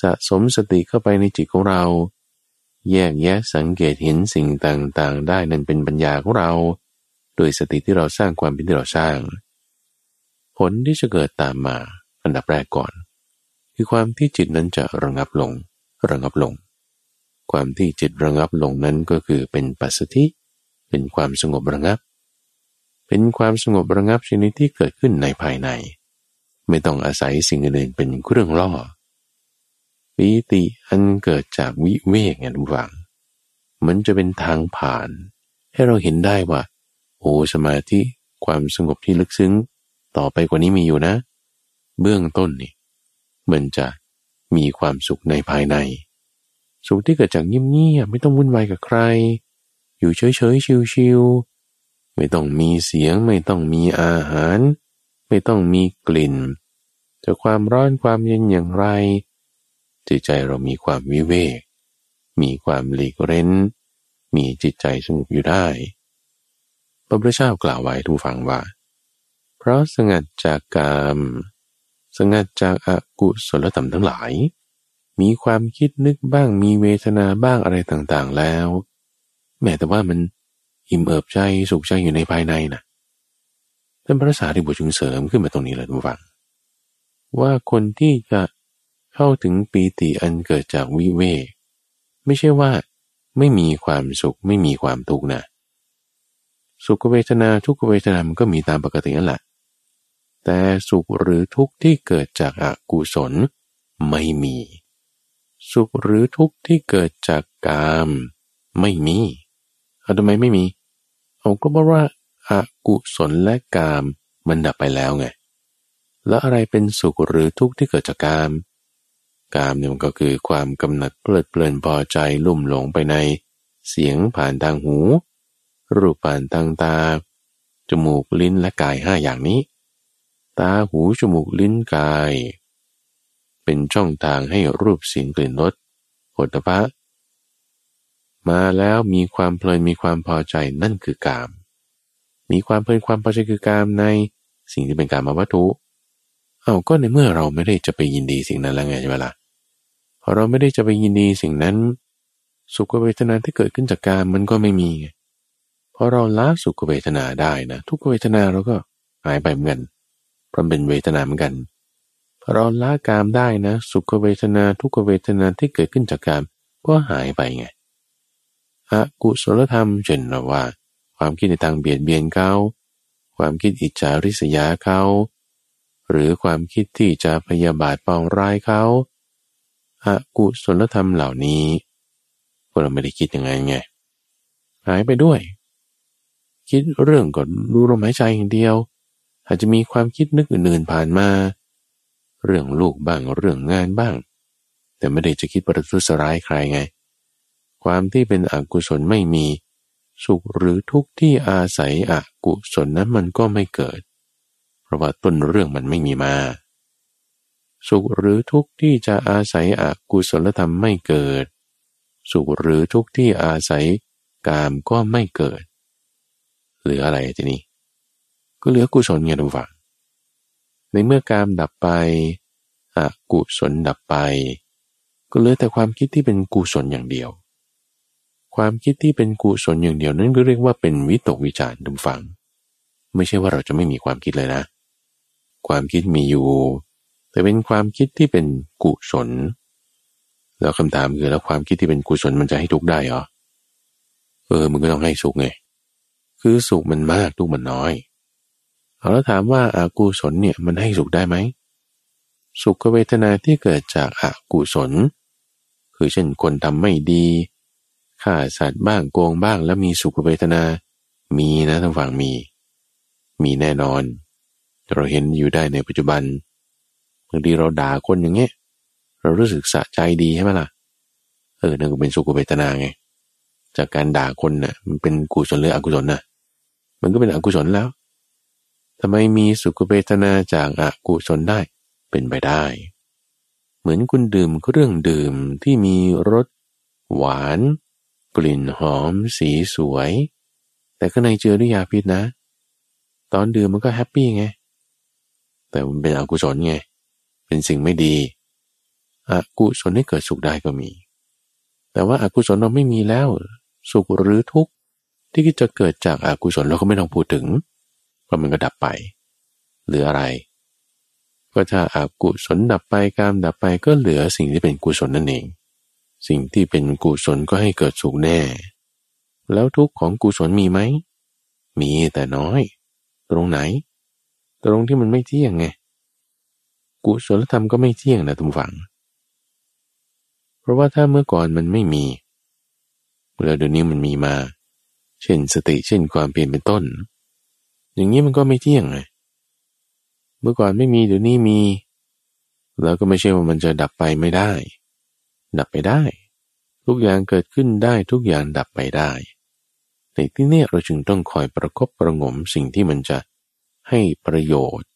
สะสมสติเข้าไปในจิตของเรา แยกแยะสังเกตเห็นสิ่งต่างๆ ได้นั่นเป็นปัญญาของเรา โดยสติที่เราสร้างความเป็นที่เราสร้าง ผลที่จะเกิดตามมาอันดับแรกก่อน คือความที่จิตนั้นจะระงับลงระงับลง ความที่จิตระงับลงนั้นก็คือเป็นปัสสติ เป็นความสงบระงับ เป็นความสงบระงับชนิดที่เกิดขึ้นในภายใน ไม่ต้องอาศัยสิ่งอื่นเป็นเครื่องล่อปีติอันเกิดจากวิเวกไงทุกฝัง มันจะเป็นทางผ่าน ให้เราเห็นได้ว่า โอ้สมาธิความสงบที่ลึกซึ้ง ต่อไปกว่านี้มีอยู่นะ เบื้องต้นนี่มันจะมีความสุขในภายใน สุขที่เกิดจากเงียบๆไม่ต้องวุ่นวายกับใคร อยู่เฉยๆชิวๆไม่ต้องมีเสียง ไม่ต้องมีอาหาร ไม่ต้องมีกลิ่นจะความร้อนความเย็นอย่างไร จิตใจเรามีความวิเวก มีความหลีกเร้น มีจิตใจสงบอยู่ได้พระพุทธเจ้ากล่าวไว้ทุกฝังว่า เพราะสงัดจากกามสงัดจากอากุศลธรรมทั้งหลาย มีความคิดนึกบ้างมีเวทนาบ้างอะไรต่างๆแล้ว แม้แต่ว่ามันอิ่มเอิบใจสุขใจอยู่ในภายในนะท่านพระสารีบุตรจึงเสริมขึ้นมาตรงนี้เลยทุกฝัง ว่าคนที่จะเข้าถึงปีติอันเกิดจากวิเวกไม่ใช่ว่าไม่มีความสุขไม่มีความทุกข์นะ สุขเวทนาทุกขเวทนามันก็มีตามปกตินั่นแหละแต่สุขหรือทุกข์ที่เกิดจากอากุศลไม่มี สุขหรือทุกข์ที่เกิดจากกาม ไม่มี เอาทำไมไม่มี เอาก็เพราะว่าอากุศลและกามมันดับไปแล้วไง แล้วอะไรเป็นสุขหรือทุกข์ที่เกิดจากกาม กามเนี่ยมันก็คือความกำหนัดเพลิดเพลินพอใจลุ่มหลงไปใน เสียงผ่านทางหู รูปผ่านทางตา จมูกลิ้นและกายห้าอย่างนี้ ตาหูจมูกลิ้นกาย เป็นช่องทางให้รูปเสียงกลิ่นรสผลพะ มาแล้วมีความเพลินมีความพอใจนั่นคือกาม มีความเพลินความพอใจคือกามในสิ่งที่เป็นกามวัตถุ เอาก็ในเมื่อเราไม่ได้จะไปยินดีสิ่งนั้นแล้วไงใช่ไหมล่ะพอเราไม่ได้จะไปยินดีสิ่งนั้น สุขเวทนาที่เกิดขึ้นจากกามมันก็ไม่มีพอเราละสุขเวทนาได้นะทุกเวทนาเราก็หายไปเหมือนกันเพราะเป็นเวทนาเหมือนกันพอเราละกามได้นะ สุขเวทนาทุกเวทนาที่เกิดขึ้นจากกามก็หายไปไง อกุศลธรรมเช่นว่า ความคิดในทางเบียดเบียนเขา ความคิดอิจฉาริษยาเขา หรือความคิดที่จะพยาบาทปองร้ายเขาอากุศลธรรมเหล่านี้พวกเราไม่ได้คิดยังไงไง หายไปด้วย คิดเรื่องก็รู้ลมหายใจอย่างเดียว อาจจะมีความคิดนึกอื่นๆผ่านมา เรื่องลูกบ้างเรื่องงานบ้าง แต่ไม่ได้จะคิดประทุษร้ายใครไง ความที่เป็นอกุศลไม่มี สุขหรือทุกข์ที่อาศัยอกุศลนั้นมันก็ไม่เกิด เพราะว่าต้นเรื่องมันไม่มีมา สุขหรือทุกข์ที่จะอาศัยอกุศลธรรมไม่เกิด สุขหรือทุกข์ที่อาศัยกามก็ไม่เกิด เหลืออะไรทีนี้ ก็เหลือกุศลไงทุกฝังในเมื่อกามดับไปอกุศลดับไป ก็เหลือแต่ความคิดที่เป็นกุศลอย่างเดียว ความคิดที่เป็นกุศลอย่างเดียวนั้นก็เรียกว่าเป็นวิตกวิจารดุมฟัง ไม่ใช่ว่าเราจะไม่มีความคิดเลยนะ ความคิดมีอยู่ แต่เป็นความคิดที่เป็นกุศล แล้วคำถามคือแล้วความคิดที่เป็นกุศลมันจะให้ทุกได้เหรอ เออ มันก็ต้องให้สุขไง คือสุขมันมากทุกมันน้อย เอาแล้วถามว่าอากุศลเนี่ยมันให้สุขได้ไหม สุขเวทนาที่เกิดจากอากุศล คือเช่นคนทำไม่ดี ฆ่าสัตว์บ้างโกงบ้างแล้วมีสุขเวทนา มีนะทั้งฝั่งมี มีแน่นอน เราเห็นอยู่ได้ในปัจจุบันบางทีเราด่าคนอย่างเงี้ยเรารู้สึกสะใจดีใช่ไหมล่ะ เออนั่นก็เป็นสุขเวทนาไง จากการด่าคนนะ่ะ มันเป็นกุศลหรืออกุศลนะ่ะมันก็เป็นอกุศลแล้วทำไมมีสุขเวทนาจากอากุศลได้เป็นไปได้ เหมือนคุณดื่มเครื่องดื่มที่มีรสหวาน กลิ่นหอม สีสวย แต่ข้างในเจอด้วยยาพิษนะ ตอนดื่มมันก็แฮปปี้ไง แต่มันเป็นอกุศลไง เป็นสิ่งไม่ดีอกุศลให้เกิดสุขได้ก็มี แต่ว่าอากุศลเราไม่มีแล้ว สุขหรือทุกข์ที่จะเกิดจากอากุศลเราก็ไม่ต้องพูดถึง เพราะมันก็ดับไปหรืออะไร ก็ถ้าอากุศลดับไปกามดับไปก็เหลือสิ่งที่เป็นกุศลนั่นเอง สิ่งที่เป็นกุศลก็ให้เกิดสุขแน่ แล้วทุกข์ของกุศลมีไหม มีแต่น้อย ตรงไหน ตรงที่มันไม่เที่ยงไง กุศลธรรมก็ไม่เที่ยงนะทุกฝัง เพราะว่าถ้าเมื่อก่อนมันไม่มีแล้วเดี๋ยวนี้มันมีมา เช่นสติ เช่นความเปลี่ยนเป็นต้น อย่างนี้มันก็ไม่เที่ยงไง เมื่อก่อนไม่มีเดี๋ยวนี้มี แล้วก็ไม่ใช่ว่ามันจะดับไปไม่ได้ ดับไปได้ ทุกอย่างเกิดขึ้นได้ทุกอย่างดับไปได้ ในที่นี้เราจึงต้องคอยประคบประงมสิ่งที่มันจะให้ประโยชน์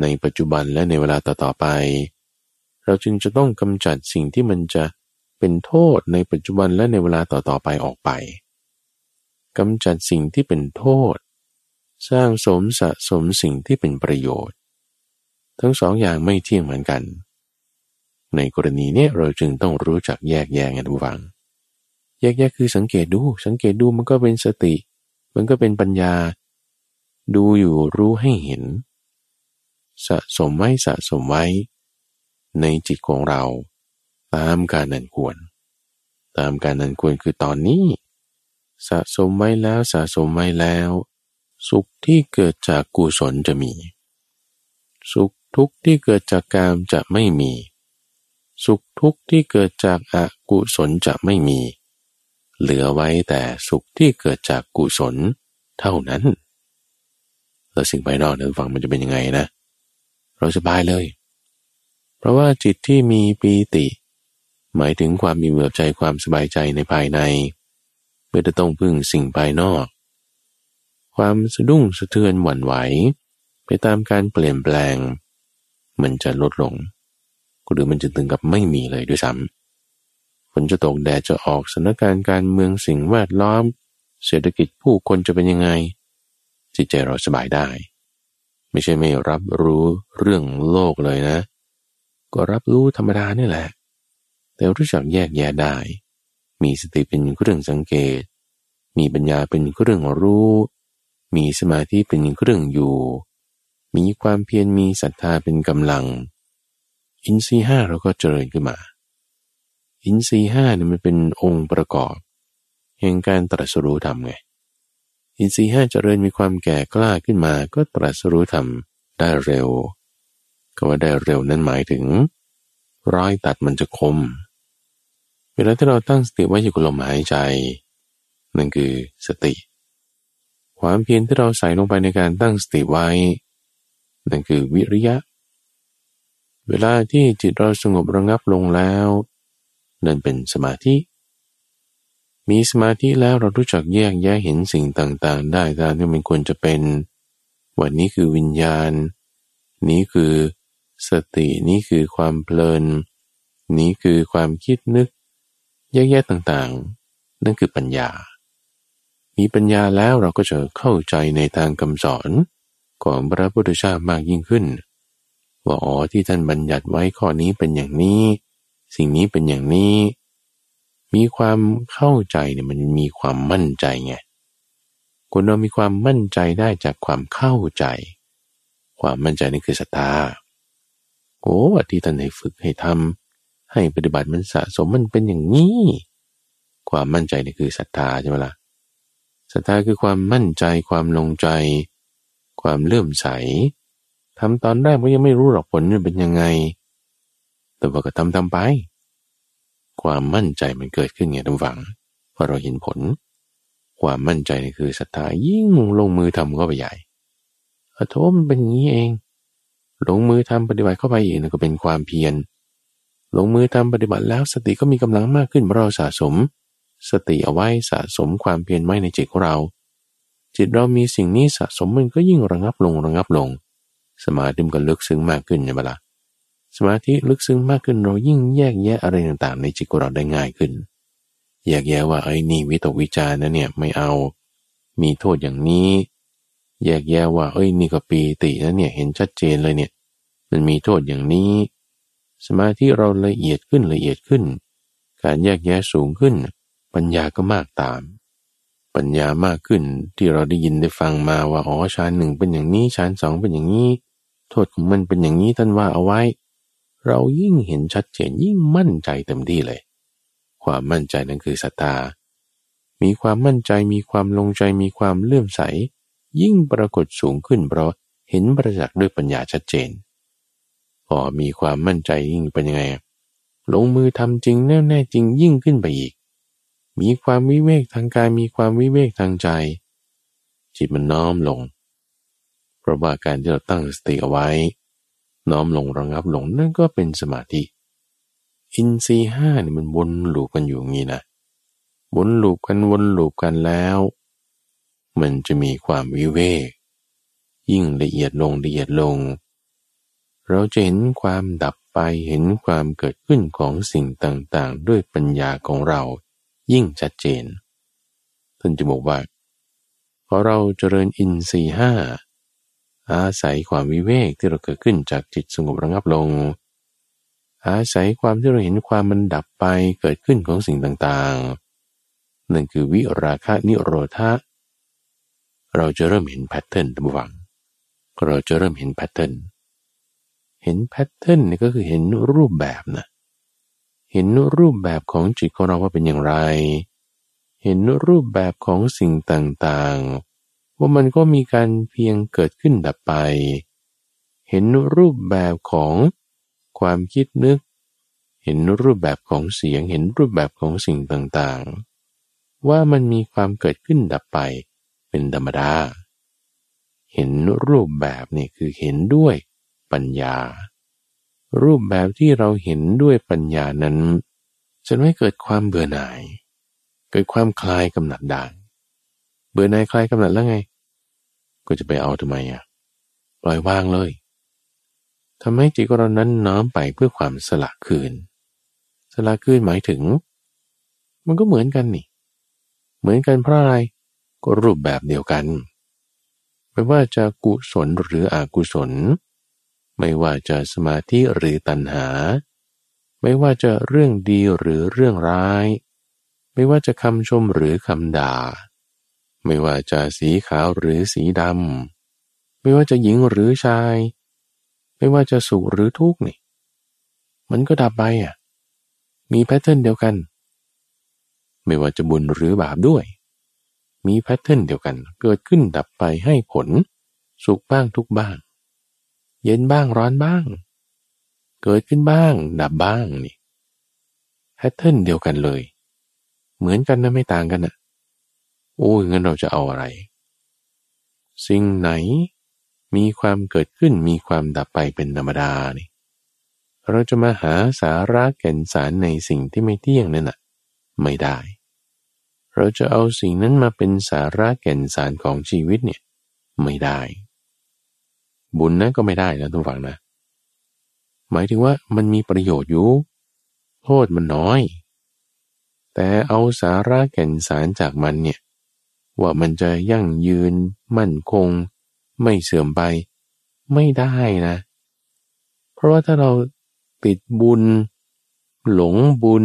ในปัจจุบันและในเวลาต่อๆไป เราจึงจะต้องกำจัดสิ่งที่มันจะเป็นโทษในปัจจุบันและในเวลาต่อๆไปออกไปกำจัดสิ่งที่เป็นโทษ สร้างสมสะสมสิ่งที่เป็นประโยชน์ ทั้งสองอย่างไม่เที่ยงเหมือนกัน ในกรณีนี้เราจึงต้องรู้จักแยกแยะกันทุกฝัง แยกแยะคือสังเกตดู สังเกตดูมันก็เป็นสติ มันก็เป็นปัญญา ดูอยู่รู้ให้เห็น สะสมไว้สะสมไว้ ในจิตของเรา ตามการนันควร ตามการนันควรคือตอนนี้ สะสมไว้แล้วสะสมไว้แล้ว สุขที่เกิดจากกุศลจะมี สุขทุกข์ที่เกิดจากกามจะไม่มี สุขทุกข์ที่เกิดจากอากุศลจะไม่มี เหลือไว้แต่สุขที่เกิดจากกุศลเท่านั้น แล้วสิ่งภายนอกนั้นฟังมันจะเป็นยังไงนะ เราสบายเลย เพราะว่าจิตที่มีปีติ หมายถึงความมีเบื่อใจความสบายใจในภายในไม่ได้ต้องพึ่งสิ่งภายนอก ความสะดุ้งสะเทือนหวั่นไหว ไปตามการเปลี่ยนแปลง มันจะลดลง หรือมันจะถึงกับไม่มีเลยด้วยซ้ำฝนจะตกแดดจะออกสถานการณ์การเมืองสิ่งแวดล้อม เศรษฐกิจผู้คนจะเป็นยังไง จิตใจเราสบายได้ ไม่ใช่ไม่รับรู้เรื่องโลกเลยนะ ก็รับรู้ธรรมดานี่แหละ แต่รู้จักแยกแยะได้ มีสติเป็นเครื่องสังเกต มีปัญญาเป็นเครื่องรู้ มีสมาธิเป็นเครื่องอยู่ มีความเพียรมีศรัทธาเป็นกำลัง อินทรีห้าเราก็เจริญขึ้นมา อินทรีห้าเนี่ยมันเป็นองค์ประกอบแห่งการตรัสรู้ธรรมไง อินทรีห้าเจริญมีความแก่กล้าขึ้นมา ก็ตรัสรู้ธรรมได้เร็ว ก็ว่าได้เร็วนั้นหมายถึง ร้อยตัดมันจะคม เวลาที่เราตั้งสติไว้อยู่กับลมหายใจ นั่นคือสติ ความเพียรที่เราใส่ลงไปในการตั้งสติไว้ นั่นคือวิริยะ เวลาที่จิตเราสงบระงับลงแล้ว นั่นเป็นสมาธิ มีสมาธิแล้วเรารู้จักแยกแยะเห็นสิ่งต่างๆ ได้ตามที่มันควรจะเป็น วันนี้คือวิญญาณ นี้คือสตินี้คือความเพลิน นี้คือความคิดนึก แยกๆต่างๆ นั่นคือปัญญา มีปัญญาแล้วเราก็จะเข้าใจในทางคำสอนของพระพุทธเจ้ามากยิ่งขึ้น ว่าอ๋อที่ท่านบัญญัติไว้ข้อนี้เป็นอย่างนี้ สิ่งนี้เป็นอย่างนี้ มีความเข้าใจเนี่ยมันมีความมั่นใจไงคนเรามีความมั่นใจได้จากความเข้าใจ ความมั่นใจนี่คือศรัทธาโอ้ที่ท่านให้ฝึกให้ทำให้ปฏิบัติมันสะสมมันเป็นอย่างนี้ ความมั่นใจนี่คือศรัทธาใช่ไหมละ่ะศรัทธาคือความมั่นใจความลงใจ ความเลื่อมใส ทำตอนแรกก็ยังไม่รู้หรอกผลมันเป็นยังไง แต่ว่าก็ทำทำไป ความมั่นใจมันเกิดขึ้นไงทุกฝังพอเราเห็นผล ความมั่นใจนี่คือศรัทธายิ่งลงมือทำก็ไปใหญ่อโทมันเป็นอย่างนี้เอง ลงมือทำปฏิบัติเข้าไปอีกนก็เป็นความเพียร ลงมือทำปฏิบัติแล้วสติก็มีกำลังมากขึ้นเพราะเราสะสม สติเอาไว้สะสมความเพียรไว้ในจิตของเรา จิตเรามีสิ่งนี้สะสมมันก็ยิ่งระงับลงระงับลง สมาธิมันก็ลึกซึ้งมากขึ้นใช่ไหมละ่ะสมาธิลึกซึ้งมากขึ้นเรายิ่งแยกแยะอะไรต่างๆ ในจิตของเราได้ง่ายขึ้น แยกแยะว่าไอ้นี่วิตกวิจารนะเนี่ยไม่เอา มีโทษอย่างนี้ แยกแยะว่าเอ้ยนี่ก็ปีตินะเนี่ยเห็นชัดเจนเลยเนี่ย มันมีโทษอย่างนี้ สมาธิเราละเอียดขึ้นละเอียดขึ้น การแยกแยะสูงขึ้น ปัญญาก็มากตาม ปัญญามากขึ้นที่เราได้ยินได้ฟังมาว่าอ๋อฌานหนึ่งเป็นอย่างนี้ฌานสองเป็นอย่างนี้ โทษของมันเป็นอย่างนี้ท่านว่าเอาไว้ เรายิ่งเห็นชัดเจนยิ่งมั่นใจเต็มที่เลย ความมั่นใจนั้นคือศรัทธา มีความมั่นใจมีความลงใจมีความเลื่อมใส ยิ่งปรากฏสูงขึ้นเพราะเห็นประจักษ์ด้วยปัญญาชัดเจน พอมีความมั่นใจยิ่งเป็นยังไง ลงมือทำจริงแน่แน่จริงยิ่งขึ้นไปอีก มีความวิเวกทางกายมีความวิเวกทางใจ จิตมันน้อมลง เพราะว่าการที่เราตั้งสติเอาไว้ น้อมลงระงับลงนั่นก็เป็นสมาธิ อินทรีห้าเนี่ยมันวนลูปกันอยู่งี้นะวนลูปกันวนลูปกันแล้ว มันจะมีความวิเวกยิ่งละเอียดลงละเอียดลง เราจะเห็นความดับไปเห็นความเกิดขึ้นของสิ่งต่างๆ ด้วยปัญญาของเรา ยิ่งชัดเจนท่านจะบอกว่าพอเราเจริญอินทรีย์ห้า อาศัยความวิเวกที่เราเกิดขึ้นจากจิตสงบระงับลง อาศัยความที่เราเห็นความมันดับไปเกิดขึ้นของสิ่งต่างๆ นั่นคือวิราคะนิโรธาเราจะเริ่มเห็น pattern ตั้งวัง เราจะเริ่มเห็น pattern เห็น pattern นี่ก็คือเห็นรูปแบบนะ เห็นรูปแบบของจิตของเราว่าเป็นอย่างไร เห็นรูปแบบของสิ่งต่างๆ ว่ามันก็มีการเพียงเกิดขึ้นดับไป เห็นรูปแบบของความคิดนึก เห็นรูปแบบของเสียง เห็นรูปแบบของสิ่งต่างๆ ว่ามันมีความเกิดขึ้นดับไปเป็นธรรมดา เห็นรูปแบบนี่คือเห็นด้วยปัญญา รูปแบบที่เราเห็นด้วยปัญญานั้นจะไม่เกิดความเบื่อหน่าย เกิดความคลายกำหนัดด่างเบื่อหน่ายคลายกำหนัดแล้วไง ก็จะไปเอาทำไมอะปล่อยวางเลยทำให้จิตของเรานั้นน้อมไปเพื่อความสละคืน สละคืนหมายถึง มันก็เหมือนกันนี่ เหมือนกันเพราะอะไรก็รูปแบบเดียวกันไม่ว่าจะกุศลหรืออกุศล ไม่ว่าจะสมาธิหรือตัณหา ไม่ว่าจะเรื่องดีหรือเรื่องร้าย ไม่ว่าจะคำชมหรือคำด่า ไม่ว่าจะสีขาวหรือสีดำ ไม่ว่าจะหญิงหรือชาย ไม่ว่าจะสุขหรือทุกข์นี่ มันก็ดับไปอะ มีแพทเทิร์นเดียวกัน ไม่ว่าจะบุญหรือบาปด้วย มี pattern เดียวกัน เกิดขึ้นดับไปให้ผล สุขบ้างทุกข์บ้าง เย็นบ้างร้อนบ้าง เกิดขึ้นบ้าง ดับบ้างนี่ pattern เดียวกันเลย เหมือนกันนะไม่ต่างกันนะ โอ้ยงั้นเราจะเอาอะไร สิ่งไหนมีความเกิดขึ้นมีความดับไปเป็นธรรมดานี่เราจะมาหาสาระแก่นสารในสิ่งที่ไม่เที่ยงนั่นน่ะ ไม่ได้ เราจะเอาสิ่งนั้นมาเป็นสาระแก่นสารของชีวิตเนี่ย ไม่ได้ บุญนะก็ไม่ได้นะทุกฝังนะ หมายถึงว่ามันมีประโยชน์อยู่ โทษมันน้อย แต่เอาสาระแก่นสารจากมันเนี่ย ว่ามันจะยั่งยืน มั่นคง ไม่เสื่อมไป ไม่ได้นะ เพราะว่าถ้าเราติดบุญ หลงบุญ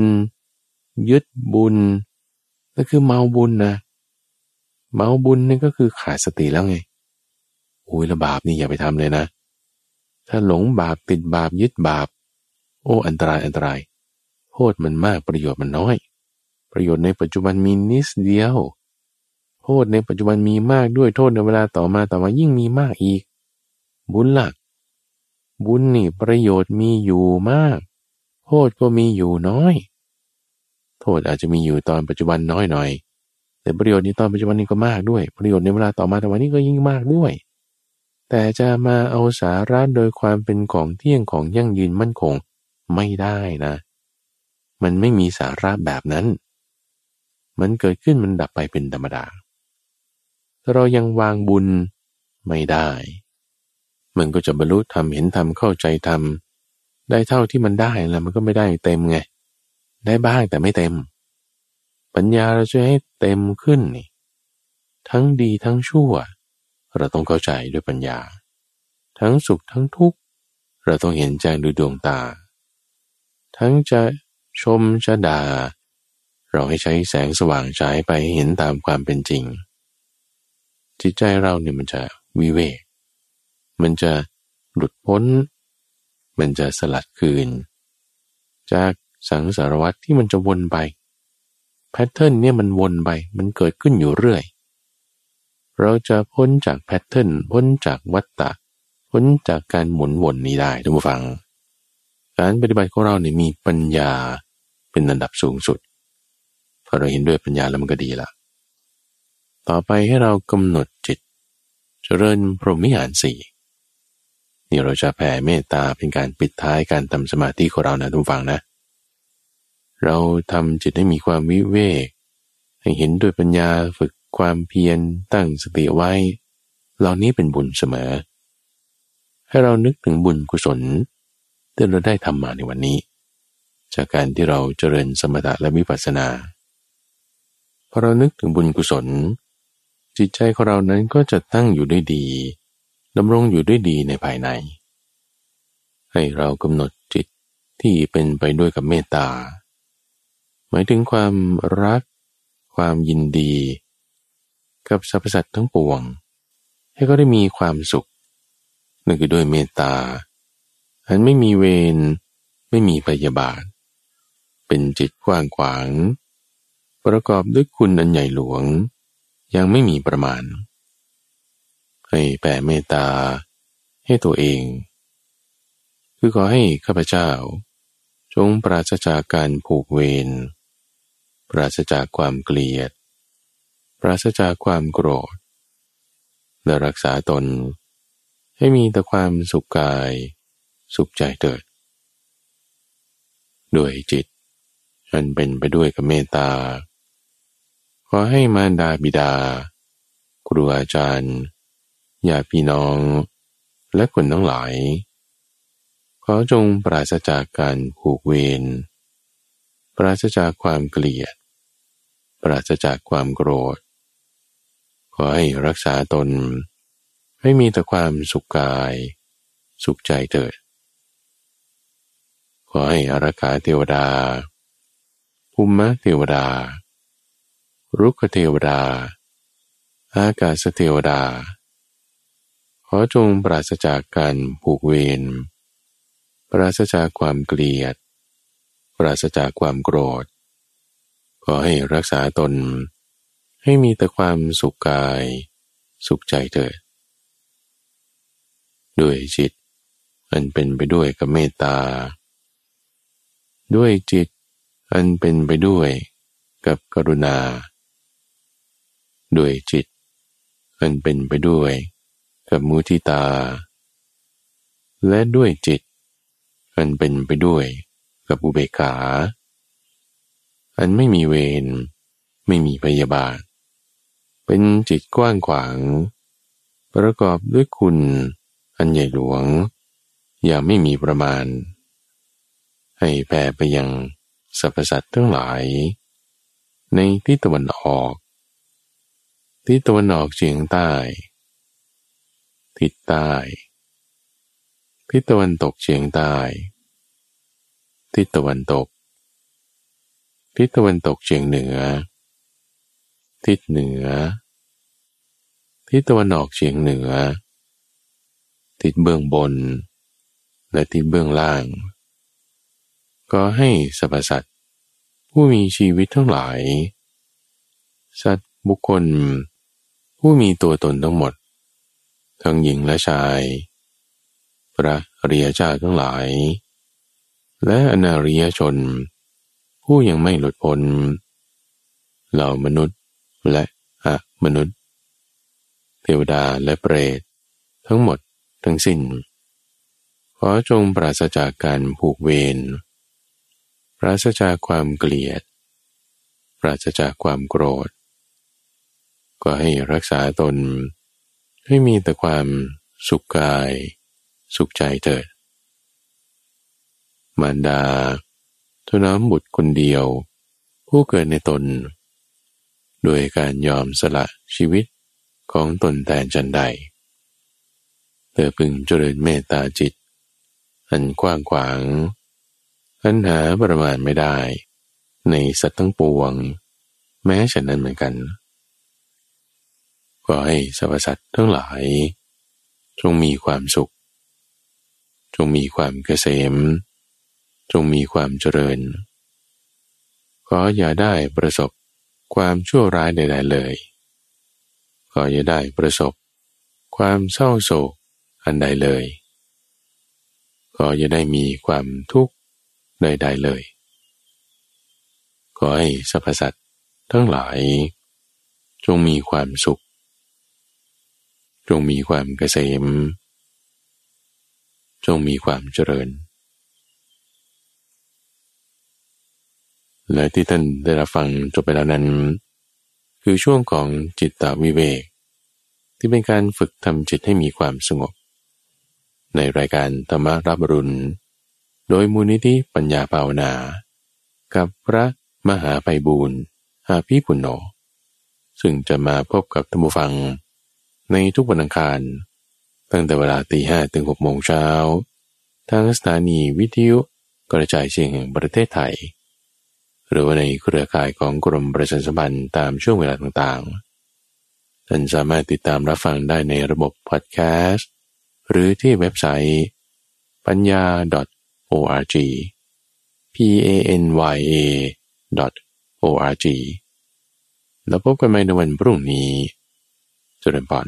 ยึดบุญนั่นคือเมาบุญนะ เมาบุญนี่ก็คือขาดสติแล้วไงโอ้ยละบาปนี่อย่าไปทำเลยนะ ถ้าหลงบาปติดบาปยึดบาป โอ้อันตรายอันตราย โทษมันมากประโยชน์มันน้อย ประโยชน์ในปัจจุบันมีนิดเดียว โทษในปัจจุบันมีมากด้วยโทษในเวลาต่อมาต่อมายิ่งมีมากอีก บุญหลัก บุญนี่ประโยชน์มีอยู่มาก โทษก็มีอยู่น้อย โทษอาจจะมีอยู่ตอนปัจจุบันน้อยหน่อย แต่ประโยชน์ในตอนปัจจุบันนี้ก็มากด้วย ประโยชน์ในเวลาต่อมาต่วันนี้ก็ยิ่งมากด้วย แต่จะมาเอาสาระโดยความเป็นของเที่ยงของยั่งยืนมั่นคงไม่ได้นะ มันไม่มีสาระแบบนั้น มันเกิดขึ้นมันดับไปเป็นธรรมดา เรายังวางบุญไม่ได้ มันก็จะบรรลุธรรมเห็นธรรมเข้าใจธรรมได้เท่าที่มันได้แล้วมันก็ไม่ได้เต็มไง ได้บ้างแต่ไม่เต็ม ปัญญาเราจะให้เต็มขึ้นนี่ทั้งดีทั้งชั่ว เราต้องเข้าใจด้วยปัญญา ทั้งสุขทั้งทุกข์เราต้องเห็นแจ้งด้วยดวงตา ทั้งจะชมจะดา่า เราให้ใช้แสงสว่างฉายไปเห็นตามความเป็นจริง จิตใจเราเนี่ยมันจะวิเวก มันจะหลุดพ้น มันจะสลัดคืน จากสังสารวัตที่มันจะวนไป แพทเทิร์นเนี่ยมันวนไป มันเกิดขึ้นอยู่เรื่อย เราจะพ้นจากแพทเทิร์น พ้นจากวัฏฏะพ้นจากการหมุนวนนี้ได้ทุกฝัง การปฏิบัติของเราเนี่ยมีปัญญาเป็นอันดับสูงสุด พอเราเห็นด้วยปัญญาแล้วมันก็ดีละ ต่อไปให้เรากำหนดจิต เจริญพรหมิหารสี่นี่เราจะแผ่เมตตาเป็นการปิดท้ายการทำสมาธิของเรานะทุกฝังนะ เราทำจิตให้มีความวิเวก ให้เห็นด้วยปัญญาฝึกความเพียรตั้งสติไว้ เหล่านี้เป็นบุญเสมอ ให้เรานึกถึงบุญกุศลที่เราได้ทำมาในวันนี้ จากการที่เราเจริญสมถะและวิปัสสนาพอเรานึกถึงบุญกุศล จิตใจของเรานั้นก็จะตั้งอยู่ได้ดีดำรงอยู่ด้วยดีในภายใน ให้เรากำหนดจิตที่เป็นไปด้วยกับเมตตา หมายถึงความรัก ความยินดี กับสรรพสัตว์ทั้งปวง ให้ก็ได้มีความสุข นั่นคือด้วยเมตตา อันไม่มีเวรไม่มีพยาบาท เป็นจิตกว้างขวาง ประกอบด้วยคุณอันใหญ่หลวง ยังไม่มีประมาณ ให้แผ่เมตตาให้ตัวเอง คือขอให้ข้าพเจ้า จงปราศจากการผูกเวร ปราศจากความเกลียด ปราศจากความโกรธ และรักษาตน ให้มีแต่ความสุขกาย สุขใจเถิด ด้วยจิตอันเป็นไปด้วยกับเมตตา ขอให้มารดาบิดา ครูอาจารย์ญาติพี่น้อง และคนทั้งหลาย ขอจงปราศจากการผูกเวร ปราศจากความเกลียด ปราศจากความโกรธ ขอให้รักษาตน ให้มีแต่ความสุขกาย สุขใจเถิด ขอให้อารักขาเทวดาภูมิเทวดา รุกเทวดา อากาศเทวดา ขอจงปราศจากการผูกเวร ปราศจากความเกลียด ปราศจากความโกรธ ขอให้รักษาตน ให้มีแต่ความสุขกาย สุขใจเถิด ด้วยจิตอันเป็นไปด้วยกับเมตตา ด้วยจิตอันเป็นไปด้วยกับกรุณา ด้วยจิตอันเป็นไปด้วยกับมุทิตา และด้วยจิตอันเป็นไปด้วยกับอุเบกขา อันไม่มีเวรไม่มีพยาบาท เป็นจิตกว้างขวาง ประกอบด้วยคุณอันใหญ่หลวง อย่างไม่มีประมาณ ให้แผ่ไปยังสรรพสัตว์ทั้งหลาย ในทิศตะวันออก ทิศตะวันออกเฉียงใต้ ทิศใต้ทิศตะวันตกเฉียงใต้ ทิศตะวันตก ทิศตะวันตกเฉียงเหนือ ทิศเหนือ ทิศตะวันออกเฉียงเหนือ ทิศเบื้องบน และทิศเบื้องล่าง ก็ให้สรรพสัตว์ผู้มีชีวิตทั้งหลาย สัตว์บุคคล ผู้มีตัวตนทั้งหมด ทั้งหญิงและชาย พระอริยเจ้าทั้งหลาย และอนาริยชน ผู้ยังไม่หลุดพ้นเหล่ามนุษย์และอะมนุษย์ เทวดาและเปรต ทั้งหมดทั้งสิ้น ขอจงปราศจากการผูกเวรปราศจากความเกลียด ปราศจากความโกรธ ก็ให้รักษาตน ให้มีแต่ความสุขกาย สุขใจเถิด มารดาทน้อมบุตรคนเดียว ผู้เกิดในตน โดยการยอมสละชีวิตของตนแต่จันใด เธอพึงเจริญเมตตาจิต อันกว้างขวาง อันหาประมาณไม่ได้ ในสัตว์ทั้งปวง แม้ฉันนั้นเหมือนกัน ก็ให้สรรพสัตว์ทั้งหลาย จงมีความสุข จงมีความเกษม จงมีความเจริญ ขออย่าได้ประสบความชั่วร้ายใดๆเลย ขออย่าได้ประสบความเศร้าโศกอันใดเลย ขออย่าได้มีความทุกข์ใดๆเลย ขอให้สรรพสัตว์ทั้งหลาย จงมีความสุข จงมีความเกษม จงมีความเจริญ และที่ท่านได้รับฟังจบไปแล้วนั้น คือช่วงของจิตตวิเวก ที่เป็นการฝึกทำจิตให้มีความสงบ ในรายการธรรมรับรุณ โดยมูลนิธิปัญญาภาวนา กับพระมหาไพบูรณ์อาภีปุณโญซึ่งจะมาพบกับท่านผู้ฟัง ในทุกวันอังคาร ตั้งแต่เวลาตีห้ถึงหกโมงเช้า ทางสถานีวิทยุกระจายเสียงแห่งประเทศไทย หรือว่าในเครือข่ายของกรมประชาสัมพันธ์ตามช่วงเวลาต่างๆ ท่านสามารถติดตามรับฟังได้ในระบบพอดแคสต์ หรือที่เว็บไซต์ปัญญา org p a n y a org แล้วพบกันใหม่ในวันพรุ่งนี้จุดเริ่มปอน